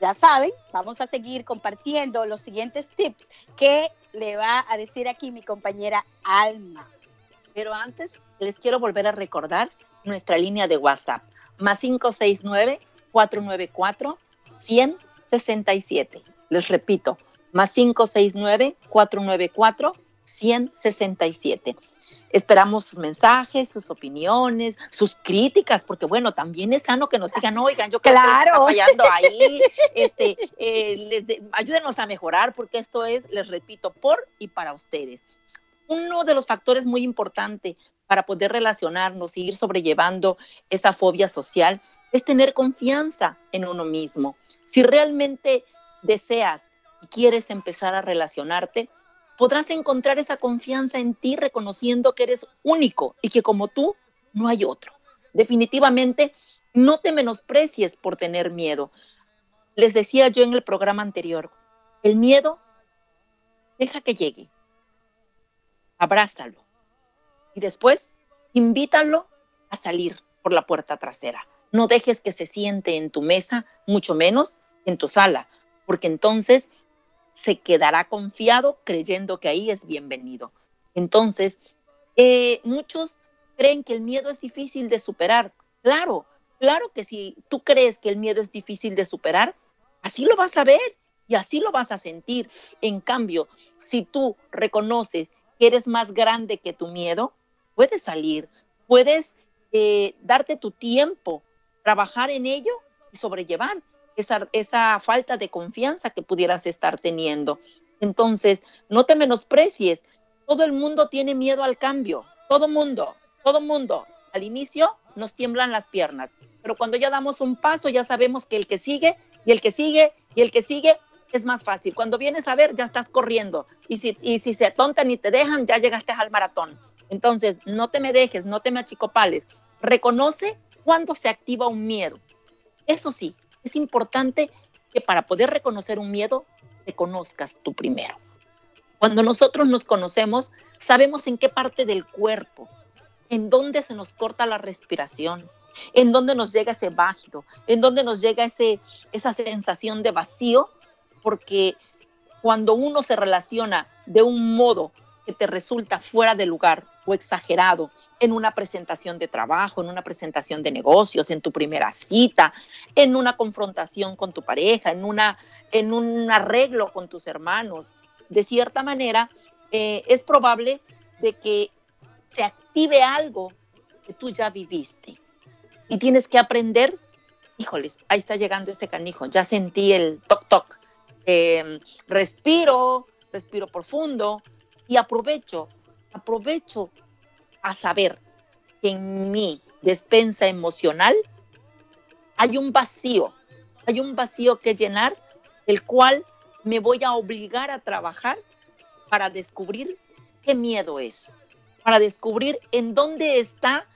ya saben, vamos a seguir compartiendo los siguientes tips que le va a decir aquí mi compañera Alma. Pero antes, les quiero volver a recordar nuestra línea de WhatsApp más 569-494-167. Les repito, más 569-494-167. Esperamos sus mensajes, sus opiniones, sus críticas, porque bueno, también es sano que nos digan, oigan, yo creo claro. que fallando ahí, este, eh, ayúdenos a mejorar, porque esto es, les repito, por y para ustedes. Uno de los factores muy importantes para poder relacionarnos y ir sobrellevando esa fobia social es tener confianza en uno mismo. Si realmente deseas y quieres empezar a relacionarte, podrás encontrar esa confianza en ti reconociendo que eres único y que como tú no hay otro. Definitivamente, no te menosprecies por tener miedo. Les decía yo en el programa anterior, el miedo deja que llegue. Abrázalo y después invítalo a salir por la puerta trasera. no dejes que se siente en tu mesa, mucho menos en tu sala, porque entonces se quedará confiado creyendo que ahí es bienvenido. Entonces, eh, muchos creen que el miedo es difícil de superar. Claro, claro que si tú crees que el miedo es difícil de superar, así lo vas a ver y así lo vas a sentir. En cambio, si tú reconoces que eres más grande que tu miedo, puedes salir, puedes eh, darte tu tiempo, trabajar en ello y sobrellevar esa, esa falta de confianza que pudieras estar teniendo. Entonces, no te menosprecies. Todo el mundo tiene miedo al cambio. Todo mundo, todo mundo. Al inicio nos tiemblan las piernas, pero cuando ya damos un paso ya sabemos que el que sigue y el que sigue y el que sigue es más fácil. Cuando vienes a ver, ya estás corriendo. Y si, y si se atontan y te dejan, ya llegaste al maratón. Entonces, no te me dejes, no te me achicopales. Reconoce cuando se activa un miedo. Eso sí, es importante que para poder reconocer un miedo, te conozcas tú primero. Cuando nosotros nos conocemos, sabemos en qué parte del cuerpo, en dónde se nos corta la respiración, en dónde nos llega ese bajo, en dónde nos llega ese, esa sensación de vacío porque cuando uno se relaciona de un modo que te resulta fuera de lugar o exagerado en una presentación de trabajo, en una presentación de negocios, en tu primera cita, en una confrontación con tu pareja, en, una, en un arreglo con tus hermanos, de cierta manera eh, es probable de que se active algo que tú ya viviste. Y tienes que aprender, híjoles, ahí está llegando ese canijo, ya sentí el toc toc Em, respiro, respiro profundo y aprovecho, aprovecho a saber que en mi despensa emocional hay un vacío, hay un vacío que llenar, el cual me voy a obligar a trabajar para descubrir qué miedo es, para descubrir en dónde está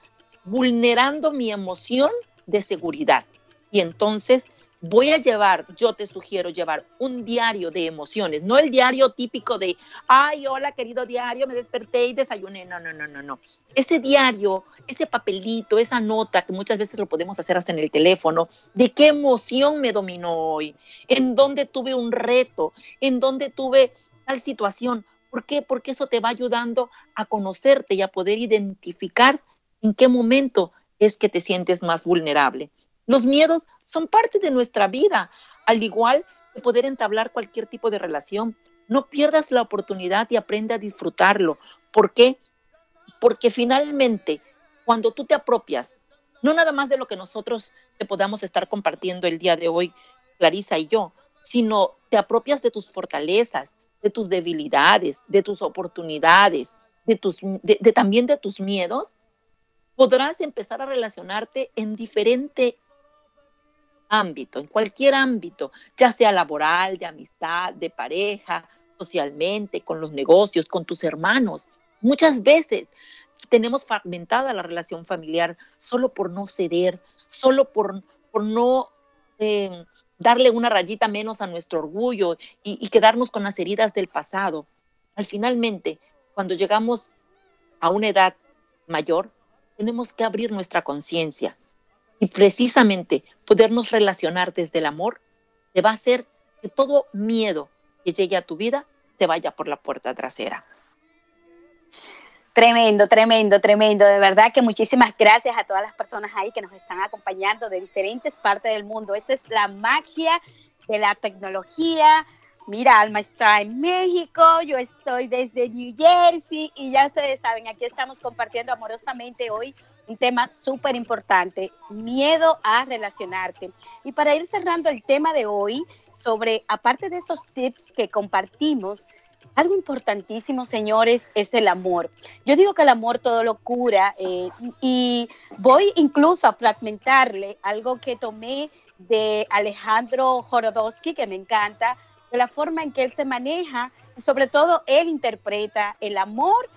vulnerando mi emoción de seguridad. Y entonces voy a llevar, yo te sugiero llevar un diario de emociones, no el diario típico de, ay, hola querido diario, me desperté y desayuné. No, no, no, no, no. Ese diario, ese papelito, esa nota que muchas veces lo podemos hacer hasta en el teléfono, de qué emoción me dominó hoy, en dónde tuve un reto, en dónde tuve tal situación. ¿Por qué? Porque eso te va ayudando a conocerte y a poder identificar en qué momento es que te sientes más vulnerable. Los miedos son parte de nuestra vida, al igual que poder entablar cualquier tipo de relación. No pierdas la oportunidad y aprende a disfrutarlo. ¿Por qué? Porque finalmente, cuando tú te apropias, no nada más de lo que nosotros te podamos estar compartiendo el día de hoy, Clarisa y yo, sino te apropias de tus fortalezas, de tus debilidades, de tus oportunidades, de tus, también de tus miedos, podrás empezar a relacionarte en diferente ámbito, en cualquier ámbito, ya sea laboral, de amistad, de pareja, socialmente, con los negocios, con tus hermanos. Muchas veces tenemos fragmentada la relación familiar solo por no ceder, solo por, por no eh, darle una rayita menos a nuestro orgullo y, y quedarnos con las heridas del pasado. Al finalmente, cuando llegamos a una edad mayor, tenemos que abrir nuestra conciencia y precisamente podernos relacionar desde el amor te va a hacer que todo miedo que llegue a tu vida se vaya por la puerta trasera. Tremendo, tremendo, tremendo. De verdad que muchísimas gracias a todas las personas ahí que nos están acompañando de diferentes partes del mundo. Esta es la magia de la tecnología. Mira, Alma está en México, yo estoy desde New Jersey y ya ustedes saben, aquí estamos compartiendo amorosamente hoy un tema súper importante, miedo a relacionarte. Y para ir cerrando el tema de hoy, sobre, aparte de esos tips que compartimos, algo importantísimo, señores, es el amor. Yo digo que el amor todo lo cura eh, y voy incluso a fragmentarle algo que tomé de Alejandro Jorodowski, que me encanta, de la forma en que él se maneja y sobre todo él interpreta el amor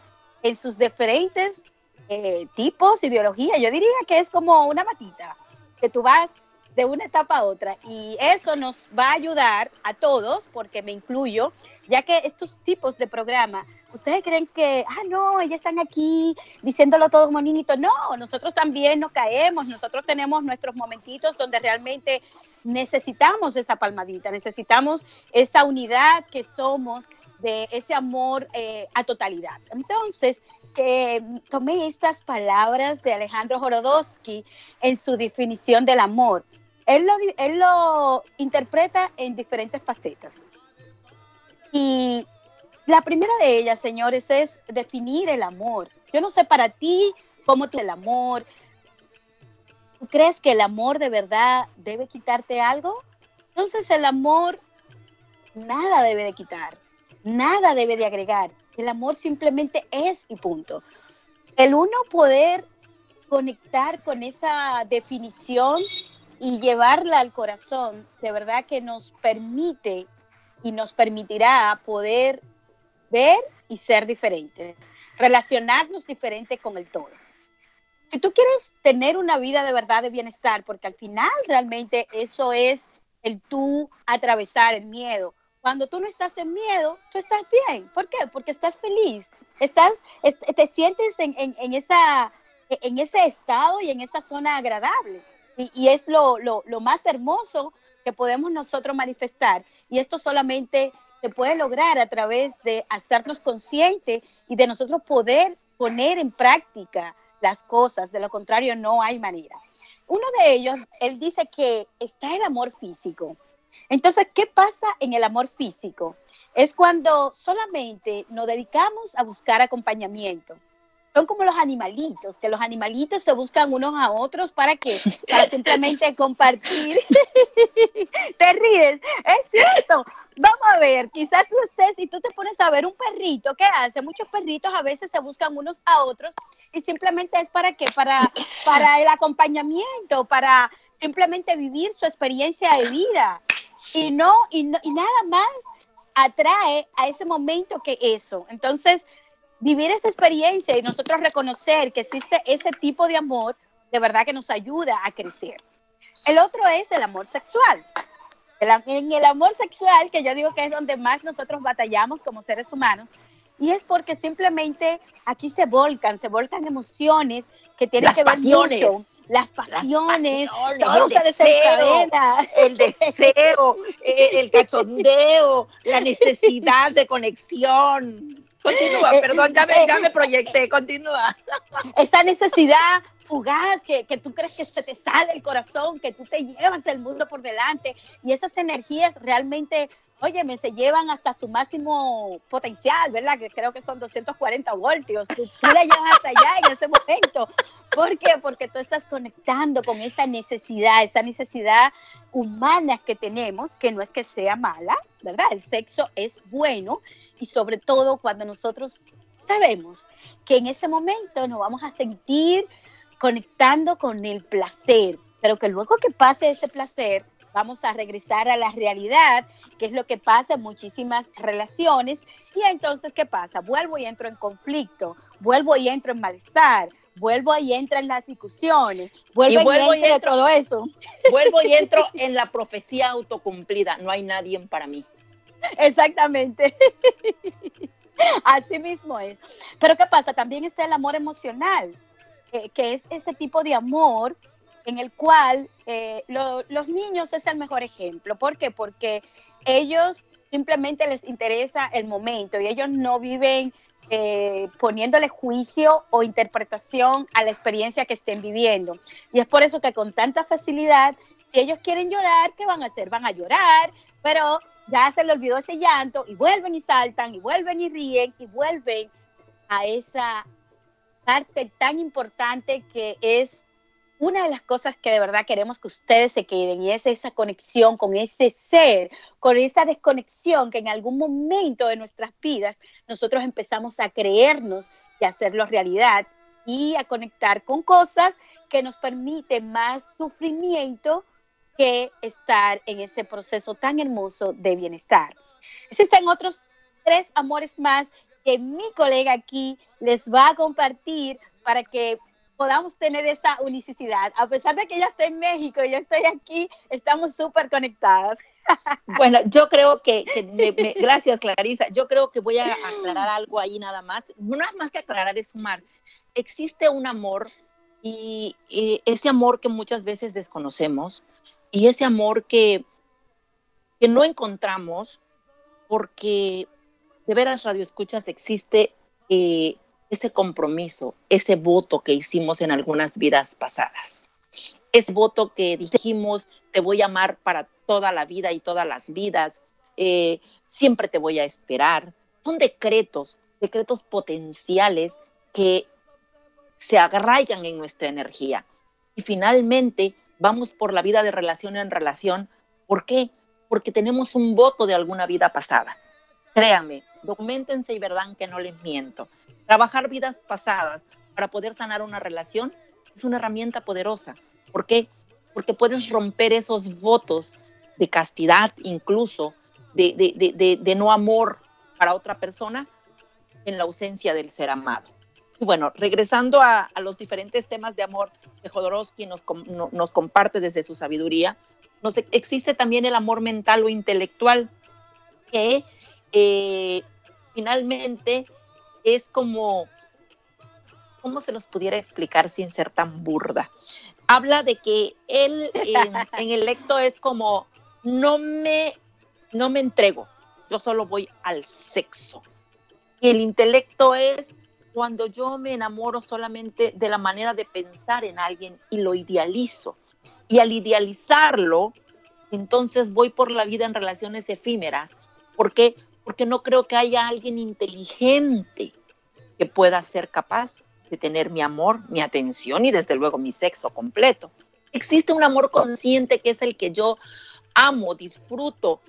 en sus diferentes eh, tipos, ideología. Yo diría que es como una matita, que tú vas de una etapa a otra. Y eso nos va a ayudar a todos, porque me incluyo, ya que estos tipos de programa ustedes creen que, ah, no, ellas están aquí diciéndolo todo bonito. No, nosotros también nos caemos, nosotros tenemos nuestros momentitos donde realmente necesitamos esa palmadita, necesitamos esa unidad que somos de ese amor eh, a totalidad. Entonces, que tomé estas palabras de Alejandro Jorodowski en su definición del amor. Él lo, él lo interpreta en diferentes facetas. Y la primera de ellas, señores, es definir el amor. Yo no sé para ti cómo te el amor. ¿Tú crees que el amor de verdad debe quitarte algo? Entonces el amor nada debe de quitar, nada debe de agregar. El amor simplemente es y punto. El uno poder conectar con esa definición y llevarla al corazón, de verdad que nos permite y nos permitirá poder ver y ser diferentes, relacionarnos diferente con el todo. Si tú quieres tener una vida de verdad de bienestar, porque al final realmente eso es el tú atravesar el miedo. Cuando tú no estás en miedo, tú estás bien. ¿Por qué? Porque estás feliz, estás, te sientes en, esa, en ese estado y en esa zona agradable. Y, es lo, lo, lo más hermoso que podemos nosotros manifestar. Y esto solamente se puede lograr a través de hacernos conscientes y de nosotros poder poner en práctica las cosas. De lo contrario, no hay manera. Uno de ellos, él dice que está el amor físico. Entonces, ¿qué pasa en el amor físico? Es cuando solamente nos dedicamos a buscar acompañamiento son como los animalitos, que los animalitos se buscan unos a otros para que, para simplemente compartir. te ríes, es cierto. Vamos a ver, quizás tú estés y tú te pones a ver un perrito, ¿qué hace? Muchos perritos a veces se buscan unos a otros y simplemente es para qué, para, para el acompañamiento, para simplemente vivir su experiencia de vida. Y no, y no, y nada más atrae a ese momento que eso. Entonces, vivir esa experiencia y nosotros reconocer que existe ese tipo de amor, de verdad que nos ayuda a crecer. El otro es el amor sexual. en el amor sexual, que yo digo que es donde más nosotros batallamos como seres humanos, y es porque simplemente aquí se volcan, se volcan emociones que tienen que ver mucho. Las pasiones, el, deseo, el deseo, el cachondeo, la necesidad de conexión, Continúa, eh, perdón, ya me, ya me proyecté, continúa. Esa necesidad fugaz, que, que, tú crees que se te sale el corazón, que tú te llevas el mundo por delante y esas energías realmente, óyeme, se llevan hasta su máximo potencial, ¿verdad? Que creo que son 240 voltios. Tú, la llevas hasta allá en ese momento. ¿Por qué? Porque tú estás conectando con esa necesidad, esa necesidad humana que tenemos, que no es que sea mala, ¿verdad? El sexo es bueno y sobre todo cuando nosotros sabemos que en ese momento nos vamos a sentir conectando con el placer, pero que luego que pase ese placer vamos a regresar a la realidad, que es lo que pasa en muchísimas relaciones. Y entonces, ¿qué pasa? Vuelvo y entro en conflicto, vuelvo y entro en malestar, vuelvo y entro en las discusiones, vuelvo y, vuelvo y, entro, todo eso. Vuelvo y entro en la profecía autocumplida, no hay nadie para mí. Exactamente. Así mismo es. Pero ¿qué pasa? También está el amor emocional, eh, que es ese tipo de amor en el cual eh, los niños es el mejor ejemplo. ¿Por qué? Porque ellos simplemente les interesa el momento y ellos no viven eh, poniéndole juicio o interpretación a la experiencia que estén viviendo. Y es por eso que con tanta facilidad, si ellos quieren llorar, ¿qué van a hacer? Van a llorar, pero ya se le olvidó ese llanto y vuelven y saltan y vuelven y ríen y vuelven a esa parte tan importante que es una de las cosas que de verdad queremos que ustedes se queden y es esa conexión con ese ser, con esa desconexión que en algún momento de nuestras vidas nosotros empezamos a creernos y a hacerlo realidad y a conectar con cosas que nos permiten más sufrimiento que estar en ese proceso tan hermoso de bienestar. Existen otros tres amores más que mi colega aquí les va a compartir para que podamos tener esa unicidad. A pesar de que ella está en México y yo estoy aquí, estamos súper conectadas. Bueno, yo creo que, gracias Clarisa, yo creo que voy a aclarar algo ahí nada más. No es más que aclarar, es sumar. Existe un amor y, ese amor que muchas veces desconocemos y ese amor que, que no encontramos porque de veras radio escuchas existe eh, ese compromiso, ese voto que hicimos en algunas vidas pasadas. Ese voto que dijimos, te voy a amar para toda la vida y todas las vidas, eh, siempre te voy a esperar. Son decretos, decretos potenciales que se arraigan en nuestra energía. Y finalmente vamos por la vida de relación en relación. ¿Por qué? Porque tenemos un voto de alguna vida pasada. Créame, documentense y verán que no les miento. Trabajar vidas pasadas para poder sanar una relación es una herramienta poderosa. ¿Por qué? Porque puedes romper esos votos de castidad, incluso de, no amor para otra persona en la ausencia del ser amado. Y bueno, regresando a, los diferentes temas de amor que Jodorowsky nos, nos comparte desde su sabiduría, nos, existe también el amor mental o intelectual, que eh, finalmente es como, ¿cómo se los pudiera explicar sin ser tan burda? Habla de que él en, el lecto es como, no me, no me entrego, yo solo voy al sexo. Y el intelecto es cuando yo me enamoro solamente de la manera de pensar en alguien y lo idealizo. Y al idealizarlo, entonces voy por la vida en relaciones efímeras. ¿Por qué? Porque no creo que haya alguien inteligente que pueda ser capaz de tener mi amor, mi atención y desde luego mi sexo completo. Existe un amor consciente que es el que yo amo, disfruto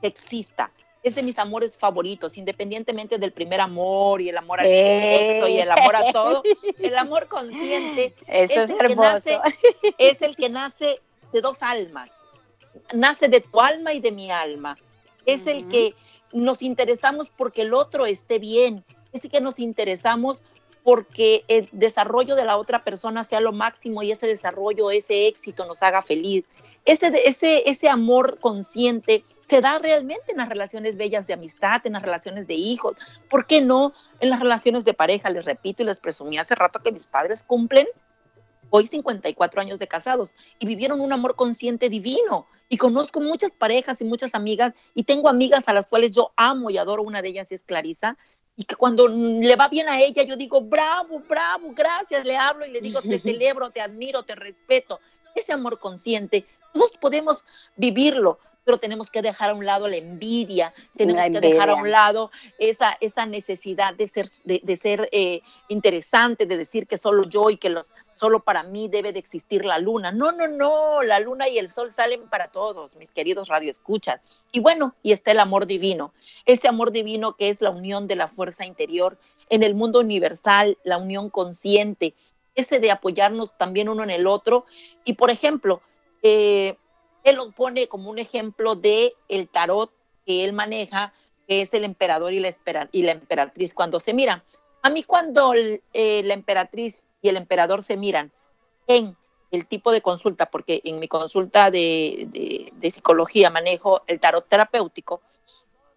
que exista. Es de mis amores favoritos, independientemente del primer amor y el amor al sexo y el amor a todo. El amor consciente es, el que nace, es el que nace de dos almas. Nace de tu alma y de mi alma. Es el que nos interesamos porque el otro esté bien, es que nos interesamos porque el desarrollo de la otra persona sea lo máximo y ese desarrollo, ese éxito nos haga feliz. Ese, ese, ese amor consciente se da realmente en las relaciones bellas de amistad, en las relaciones de hijos. ¿Por qué no en las relaciones de pareja? Les repito y les presumí hace rato que mis padres cumplen hoy 54 años de casados y vivieron un amor consciente divino. Y conozco muchas parejas y muchas amigas y tengo amigas a las cuales yo amo y adoro. Una de ellas es Clarisa. Y que cuando le va bien a ella, yo digo, bravo, bravo, gracias, le hablo y le digo, te celebro, te admiro, te respeto. Ese amor consciente, todos podemos vivirlo, pero tenemos que dejar a un lado la envidia, tenemos que dejar a un lado esa, esa necesidad de ser, de, ser eh, interesante, de decir que solo yo y que los, solo para mí debe de existir la luna. No, no, no, la luna y el sol salen para todos, mis queridos radioescuchas. Y bueno, y está el amor divino, ese amor divino que es la unión de la fuerza interior en el mundo universal, la unión consciente, ese de apoyarnos también uno en el otro. Y por ejemplo, eh, él lo pone como un ejemplo de el tarot que él maneja, que es el emperador y la, emperatriz cuando se miran. A mí cuando eh, la emperatriz y el emperador se miran en el tipo de consulta, porque en mi consulta de, psicología manejo el tarot terapéutico,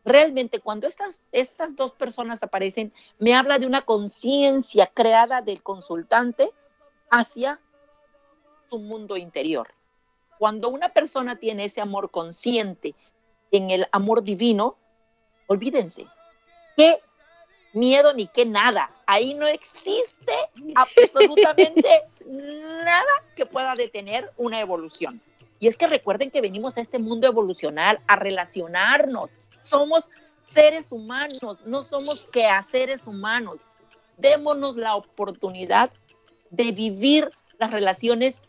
realmente cuando estas, estas dos personas aparecen, me habla de una conciencia creada del consultante hacia su mundo interior. Cuando una persona tiene ese amor consciente en el amor divino, olvídense que miedo ni que nada. Ahí no existe absolutamente nada que pueda detener una evolución. Y es que recuerden que venimos a este mundo evolucional a relacionarnos. Somos seres humanos, no somos quehaceres humanos. Démonos la oportunidad de vivir las relaciones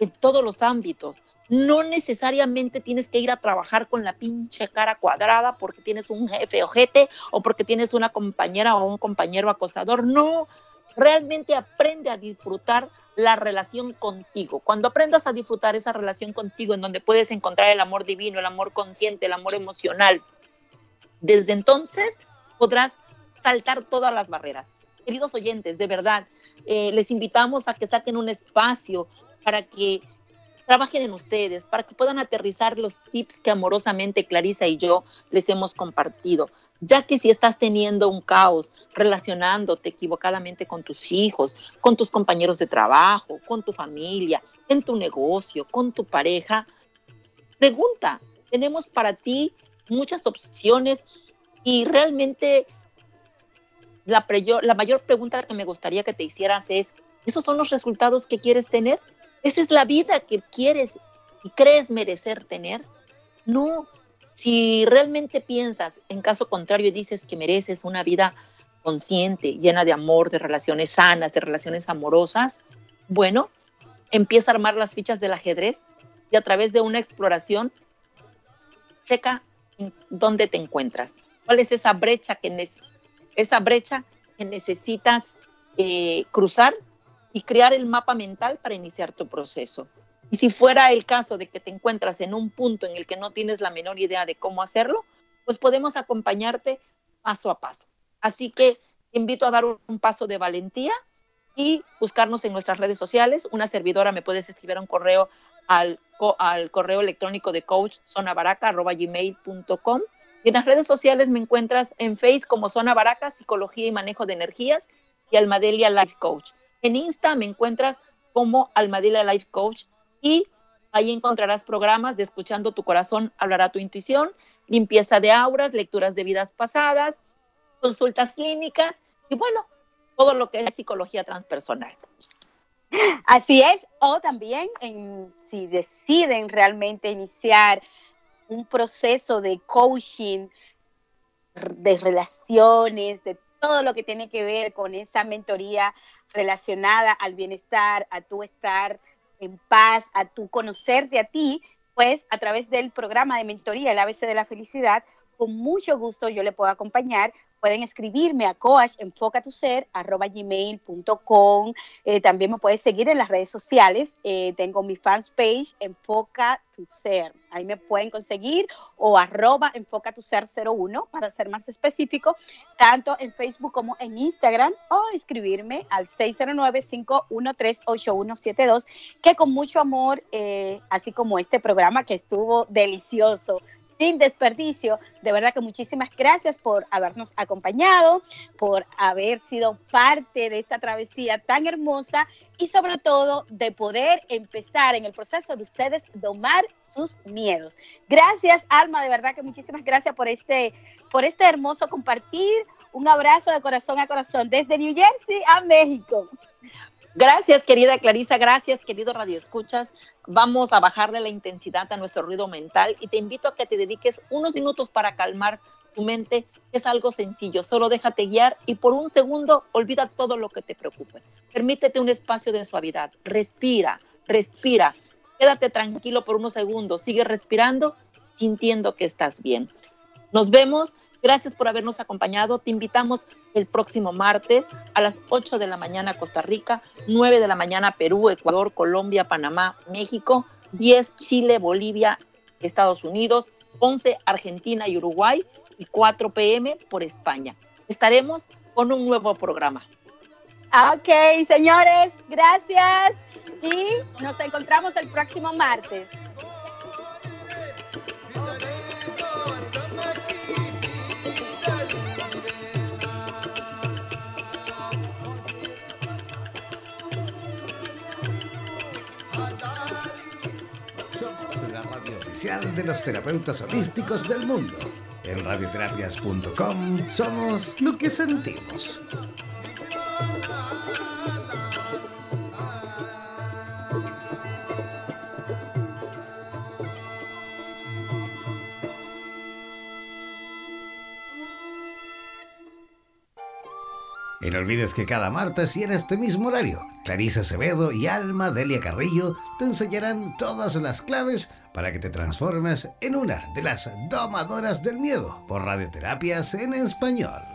en todos los ámbitos. No necesariamente tienes que ir a trabajar con la pinche cara cuadrada porque tienes un jefe ojete o porque tienes una compañera o un compañero acosador. No, realmente aprende a disfrutar la relación contigo. Cuando aprendas a disfrutar esa relación contigo en donde puedes encontrar el amor divino, el amor consciente, el amor emocional, desde entonces podrás saltar todas las barreras. Queridos oyentes, de verdad, eh, les invitamos a que saquen un espacio para que trabajen en ustedes para que puedan aterrizar los tips que amorosamente Clarisa y yo les hemos compartido. Ya que si estás teniendo un caos relacionándote equivocadamente con tus hijos, con tus compañeros de trabajo, con tu familia, en tu negocio, con tu pareja, pregunta. Tenemos para ti muchas opciones y realmente la, la mayor pregunta que me gustaría que te hicieras es, ¿esos son los resultados que quieres tener? ¿Esa es la vida que quieres y crees merecer tener? No. Si realmente piensas, en caso contrario, dices que mereces una vida consciente, llena de amor, de relaciones sanas, de relaciones amorosas, bueno, empieza a armar las fichas del ajedrez y a través de una exploración, checa dónde te encuentras, cuál es esa brecha que, esa brecha que necesitas eh, cruzar y crear el mapa mental para iniciar tu proceso. Y si fuera el caso de que te encuentras en un punto en el que no tienes la menor idea de cómo hacerlo, pues podemos acompañarte paso a paso. Así que te invito a dar un paso de valentía y buscarnos en nuestras redes sociales. Una servidora me puedes escribir un correo al, al correo electrónico de coach sonabaraca.gmail.com y en las redes sociales me encuentras en Facebook como Zona Baraca, Psicología y Manejo de Energías y Almadelia Life Coach. En Insta me encuentras como Almadelia Life Coach y ahí encontrarás programas de Escuchando tu Corazón, Hablará tu Intuición, limpieza de auras, lecturas de vidas pasadas, consultas clínicas y bueno, todo lo que es psicología transpersonal. Así es, o también si deciden realmente iniciar un proceso de coaching, de relaciones, de todo lo que tiene que ver con esa mentoría relacionada al bienestar, a tu estar en paz, a tu conocerte a ti, pues a través del programa de mentoría, el ABC de la felicidad, con mucho gusto yo le puedo acompañar pueden escribirme a coachenfocatuser.com. Eh, también me puedes seguir en las redes sociales. Eh, tengo mi fans page, Enfoca tu Ser. Ahí me pueden conseguir o arroba Enfoca tu Ser 01 para ser más específico, tanto en Facebook como en Instagram o escribirme al 609-513-8172, que con mucho amor, eh, así como este programa que estuvo delicioso sin desperdicio. De verdad que muchísimas gracias por habernos acompañado, por haber sido parte de esta travesía tan hermosa y sobre todo de poder empezar en el proceso de ustedes domar sus miedos. Gracias, Alma, de verdad que muchísimas gracias por este, por este hermoso compartir. Un abrazo de corazón a corazón desde New Jersey a México. Gracias, querida Clarisa, gracias, querido Radio Escuchas. Vamos a bajarle la intensidad a nuestro ruido mental y te invito a que te dediques unos minutos para calmar tu mente. Es algo sencillo, solo déjate guiar y por un segundo olvida todo lo que te preocupe. Permítete un espacio de suavidad. Respira, respira. Quédate tranquilo por unos segundos. Sigue respirando, sintiendo que estás bien. Nos vemos Gracias por habernos acompañado. Te invitamos el próximo martes a las 8 de la mañana Costa Rica, 9 de la mañana Perú, Ecuador, Colombia, Panamá, México, 10 Chile, Bolivia, Estados Unidos, 11 Argentina y Uruguay y 4 pm por España. Estaremos con un nuevo programa. Ok, señores, gracias y nos encontramos el próximo martes. De los terapeutas holísticos del mundo. En radioterapias.com somos lo que sentimos. Y no olvides que cada martes y en este mismo horario, Clarisa Acevedo y Alma Delia Carrillo te enseñarán todas las claves para que te transformes en una de las domadoras del miedo por radioterapias en español.